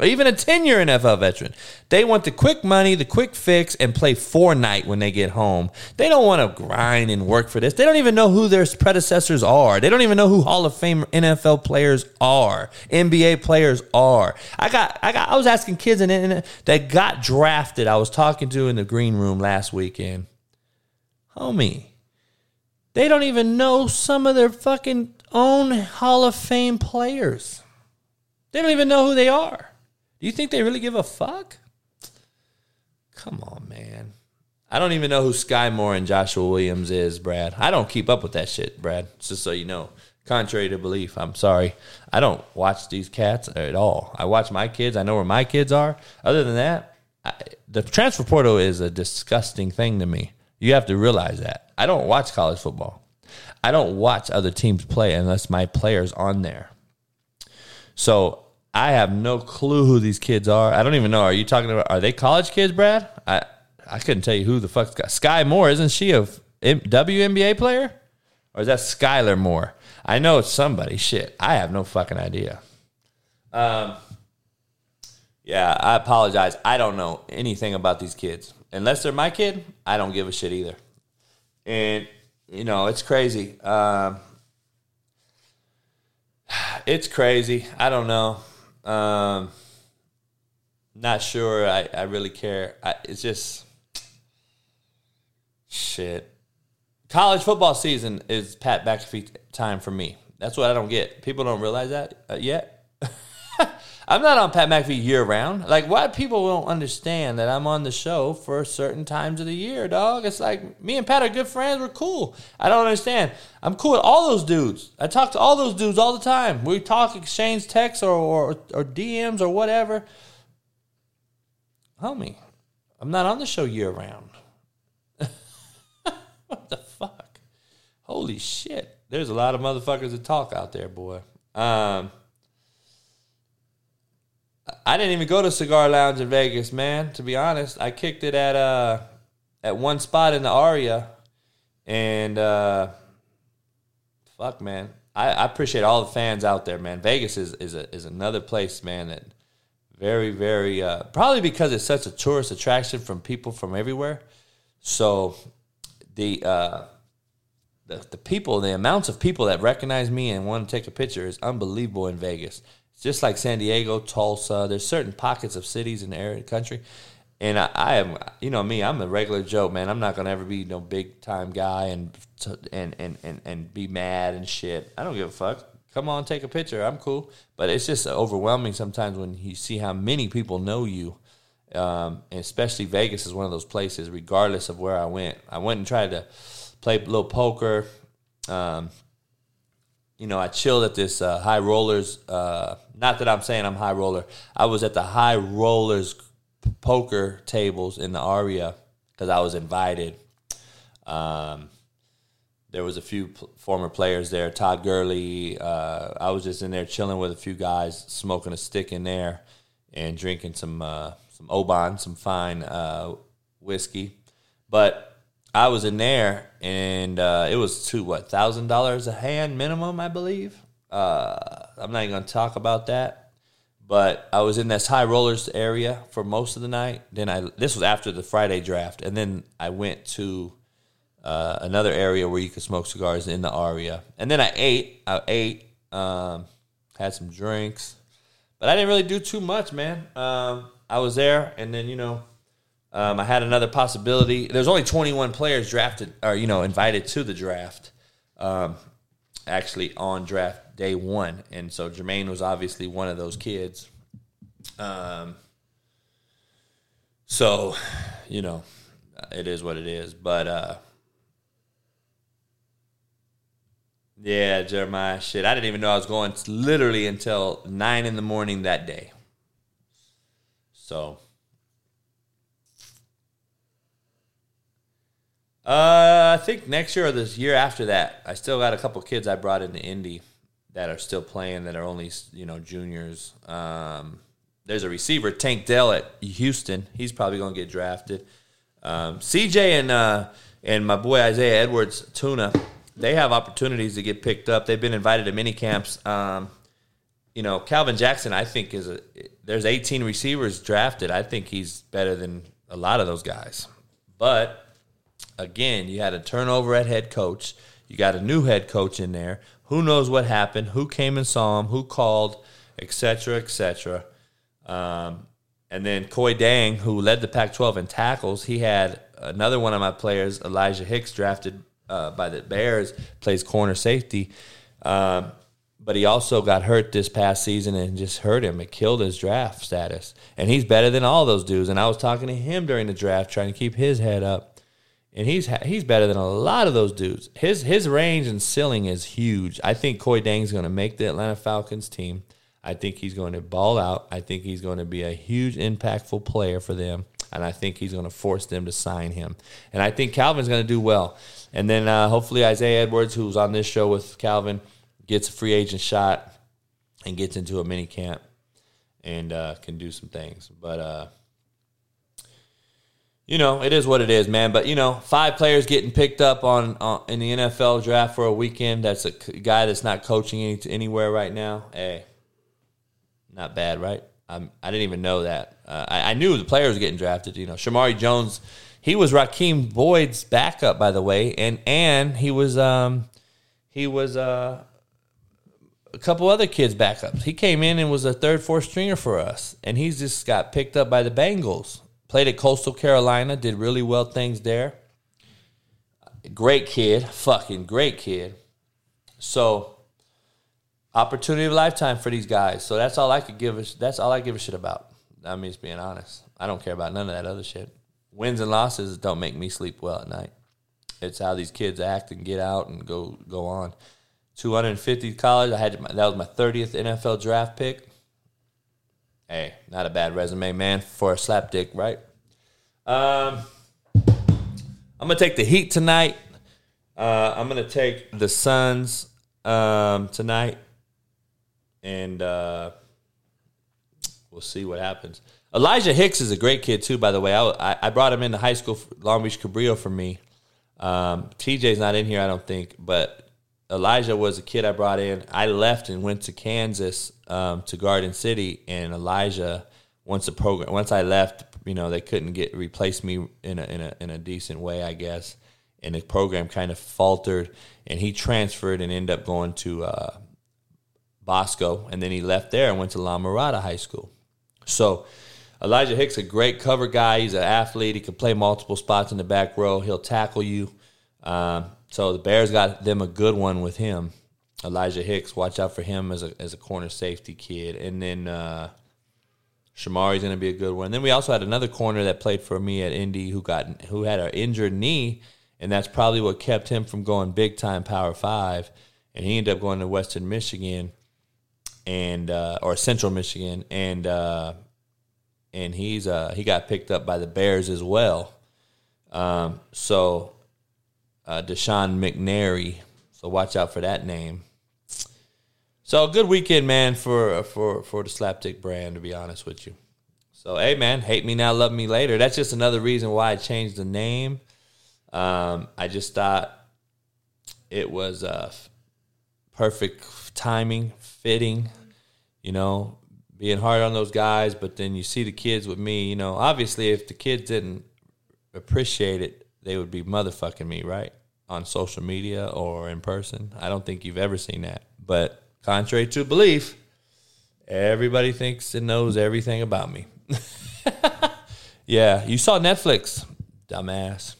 or even a 10 year NFL veteran. They want the quick money, the quick fix, and play Fortnite when they get home. They don't want to grind and work for this. They don't even know who their predecessors are. They don't even know who Hall of Fame NFL players are, NBA players are. I got, I got, I was asking kids in, in, that got drafted. I was talking to in the green room last weekend. Homie, they don't even know some of their fucking own Hall of Fame players. They don't even know who they are. You think they really give a fuck? Come on, man. I don't even know who Skyy Moore and Joshua Williams is, Brad. I don't keep up with that shit, Brad. Just so you know. Contrary to belief, I'm sorry. I don't watch these cats at all. I watch my kids. I know where my kids are. Other than that, I, the transfer portal is a disgusting thing to me. You have to realize that. I don't watch college football. I don't watch other teams play unless my player's on there. So I have no clue who these kids are. I don't even know. Are you talking about? Are they college kids, Brad? I I couldn't tell you who the fuck's got Skyy Moore. Isn't she a WNBA player, or is that Skylar Moore? I know it's somebody. Shit, I have no fucking idea. Um. Yeah, I apologize. I don't know anything about these kids. Unless they're my kid, I don't give a shit either. And you know, it's crazy. Um, it's crazy. I don't know. Um, not sure. I, I really care. I, it's just shit. College football season is Pat McAfee time for me. That's what I don't get. People don't realize that uh, yet. I'm not on Pat McAfee year round. Like, why people don't understand that I'm on the show for certain times of the year, dog? It's like me and Pat are good friends. We're cool. I don't understand. I'm cool with all those dudes. I talk to all those dudes all the time. We talk, exchange texts or, or, or DMs or whatever. Homie, I'm not on the show year round. what the fuck? Holy shit. There's a lot of motherfuckers that talk out there, boy. Um, I didn't even go to Cigar Lounge in Vegas, man. To be honest, I kicked it at uh at one spot in the Aria, and uh, fuck, man, I, I appreciate all the fans out there, man. Vegas is is a, is another place, man. That very very uh, probably because it's such a tourist attraction from people from everywhere. So the uh, the the people, the amounts of people that recognize me and want to take a picture is unbelievable in Vegas just like San Diego, Tulsa. There's certain pockets of cities in the area, country, and I, I, am, you know, me. I'm a regular Joe, man. I'm not gonna ever be no big time guy and and and and and be mad and shit. I don't give a fuck. Come on, take a picture. I'm cool, but it's just overwhelming sometimes when you see how many people know you. Um, and especially Vegas is one of those places. Regardless of where I went, I went and tried to play a little poker. Um, you know, I chilled at this uh, high rollers. Uh, not that I'm saying I'm high roller. I was at the high rollers poker tables in the Aria because I was invited. Um, there was a few p- former players there. Todd Gurley. Uh, I was just in there chilling with a few guys, smoking a stick in there, and drinking some uh, some Oban, some fine uh, whiskey. But I was in there, and uh, it was two what thousand dollars a hand minimum, I believe. Uh, I'm not even gonna talk about that, but I was in this high rollers area for most of the night. Then I this was after the Friday draft, and then I went to uh, another area where you could smoke cigars in the Aria, and then I ate. I ate, um, had some drinks, but I didn't really do too much, man. Um, I was there, and then you know, um, I had another possibility. There's only 21 players drafted, or you know, invited to the draft. Um, actually, on draft day one, and so Jermaine was obviously one of those kids. Um, so, you know, it is what it is. But uh, yeah, Jeremiah, shit, I didn't even know I was going literally until nine in the morning that day. So. Uh, I think next year or this year after that, I still got a couple kids I brought into Indy that are still playing that are only you know juniors. Um, there's a receiver Tank Dell at Houston. He's probably going to get drafted. Um, CJ and uh, and my boy Isaiah Edwards Tuna, they have opportunities to get picked up. They've been invited to mini camps. Um, you know, Calvin Jackson, I think is a. There's 18 receivers drafted. I think he's better than a lot of those guys. But again, you had a turnover at head coach. You got a new head coach in there. Who knows what happened? Who came and saw him? Who called? Etc. Etc. Um, and then Kuony Deng, who led the Pac-12 in tackles, he had another one of my players, Elijah Hicks, drafted uh, by the Bears, plays corner safety. Um, but he also got hurt this past season and just hurt him. It killed his draft status. And he's better than all those dudes. And I was talking to him during the draft, trying to keep his head up. And he's he's better than a lot of those dudes. His his range and ceiling is huge. I think Kuony Deng's going to make the Atlanta Falcons team. I think he's going to ball out. I think he's going to be a huge, impactful player for them. And I think he's going to force them to sign him. And I think Calvin's going to do well. And then uh, hopefully Isaiah Edwards, who's on this show with Calvin, gets a free agent shot and gets into a mini camp and uh, can do some things. But, uh, you know, it is what it is, man. But, you know, five players getting picked up on, on in the NFL draft for a weekend. That's a guy that's not coaching any, anywhere right now. Hey, not bad, right? I'm, I didn't even know that. Uh, I, I, knew the players were getting drafted. You know, Shamari Jones, he was Rakeem Boyd's backup, by the way, and and he was um he was uh, a couple other kids backups. He came in and was a third, fourth stringer for us, and he's just got picked up by the Bengals. Played at Coastal Carolina, did really well things there. Great kid, fucking great kid. So opportunity of a lifetime for these guys. So that's all I could give a, that's all I give a shit about. I mean, just being honest. I don't care about none of that other shit. Wins and losses don't make me sleep well at night. It's how these kids act and get out and go go on. 250 college. I had that was my 30th NFL draft pick. Hey, not a bad resume, man, for a slapdick, right? Um, I'm gonna take the Heat tonight. Uh, I'm gonna take the Suns um, tonight and uh, we'll see what happens. Elijah Hicks is a great kid too, by the way. I, I brought him into high school, Long Beach Cabrillo for me. Um, TJ's not in here, I don't think, but Elijah was a kid I brought in. I left and went to Kansas um, to Garden City, and Elijah once the program once I left, you know they couldn't get replace me in a in a in a decent way, I guess, and the program kind of faltered, and he transferred and ended up going to uh, Bosco, and then he left there and went to La Mirada High School. So Elijah Hicks, a great cover guy. He's an athlete. He can play multiple spots in the back row. He'll tackle you. Um, so the Bears got them a good one with him. Elijah Hicks, watch out for him as a as a corner safety kid. And then uh, Shamari's going to be a good one. And then we also had another corner that played for me at Indy who got who had an injured knee, and that's probably what kept him from going big time Power Five and he ended up going to Western Michigan and uh, or Central Michigan, and uh, and he's uh, he got picked up by the Bears as well. Um, so uh, Dishon McNary. So watch out for that name. So good weekend, man, for for for the Slapdick brand. To be honest with you. So hey, man, hate me now, love me later. That's just another reason why I changed the name. Um, I just thought it was uh, perfect timing, fitting. You know, being hard on those guys, but then you see the kids with me. You know, obviously, if the kids didn't appreciate it, they would be motherfucking me, right? On social media or in person. I don't think you've ever seen that. But contrary to belief, everybody thinks and knows everything about me. yeah, you saw Netflix, dumbass.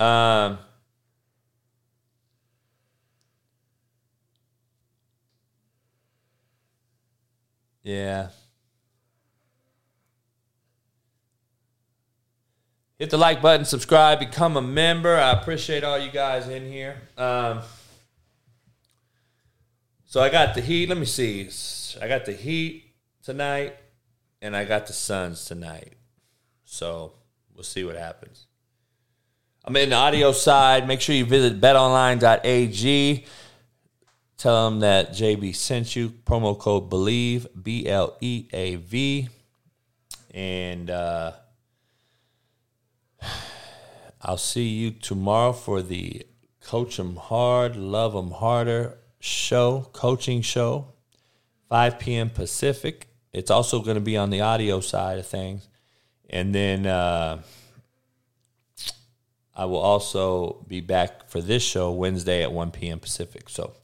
Um, yeah. Hit the like button, subscribe, become a member. I appreciate all you guys in here. Um, so I got the Heat. Let me see. I got the Heat tonight, and I got the Suns tonight. So we'll see what happens. I'm in the audio side. Make sure you visit betonline.ag. Tell them that JB sent you. Promo code BLEAV, B L E A V. And uh, I'll see you tomorrow for the Coach 'em Hard, Love Love 'em Harder show, coaching show, 5 p.m. Pacific. It's also going to be on the audio side of things. And then uh, I will also be back for this show Wednesday at 1 p.m. Pacific. So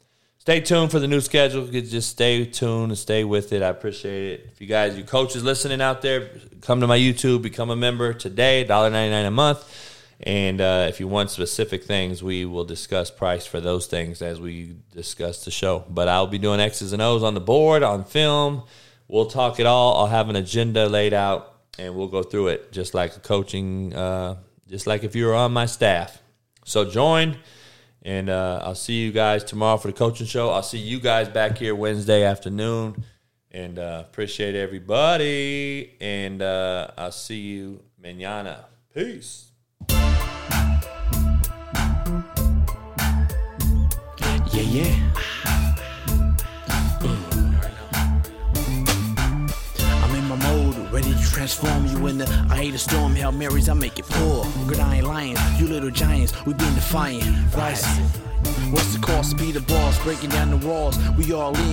stay tuned for the new schedule. Just stay tuned and stay with it. I appreciate it. If you guys, you coaches listening out there, come to my YouTube, become a member today, $1.99 a month. And uh, if you want specific things, we will discuss price for those things as we discuss the show. But I'll be doing X's and O's on the board, on film. We'll talk it all. I'll have an agenda laid out, and we'll go through it just like a coaching, uh, just like if you were on my staff. So join, and uh, I'll see you guys tomorrow for the coaching show. I'll see you guys back here Wednesday afternoon, and uh, appreciate everybody. And uh, I'll see you mañana. Peace. Yeah, yeah. Transform you into I hate a storm, Hail Marys, I make it pour. Good, I ain't lying. You little giants, we been defiant. Rise. What's the cost? Be the boss, breaking down the walls. We all in,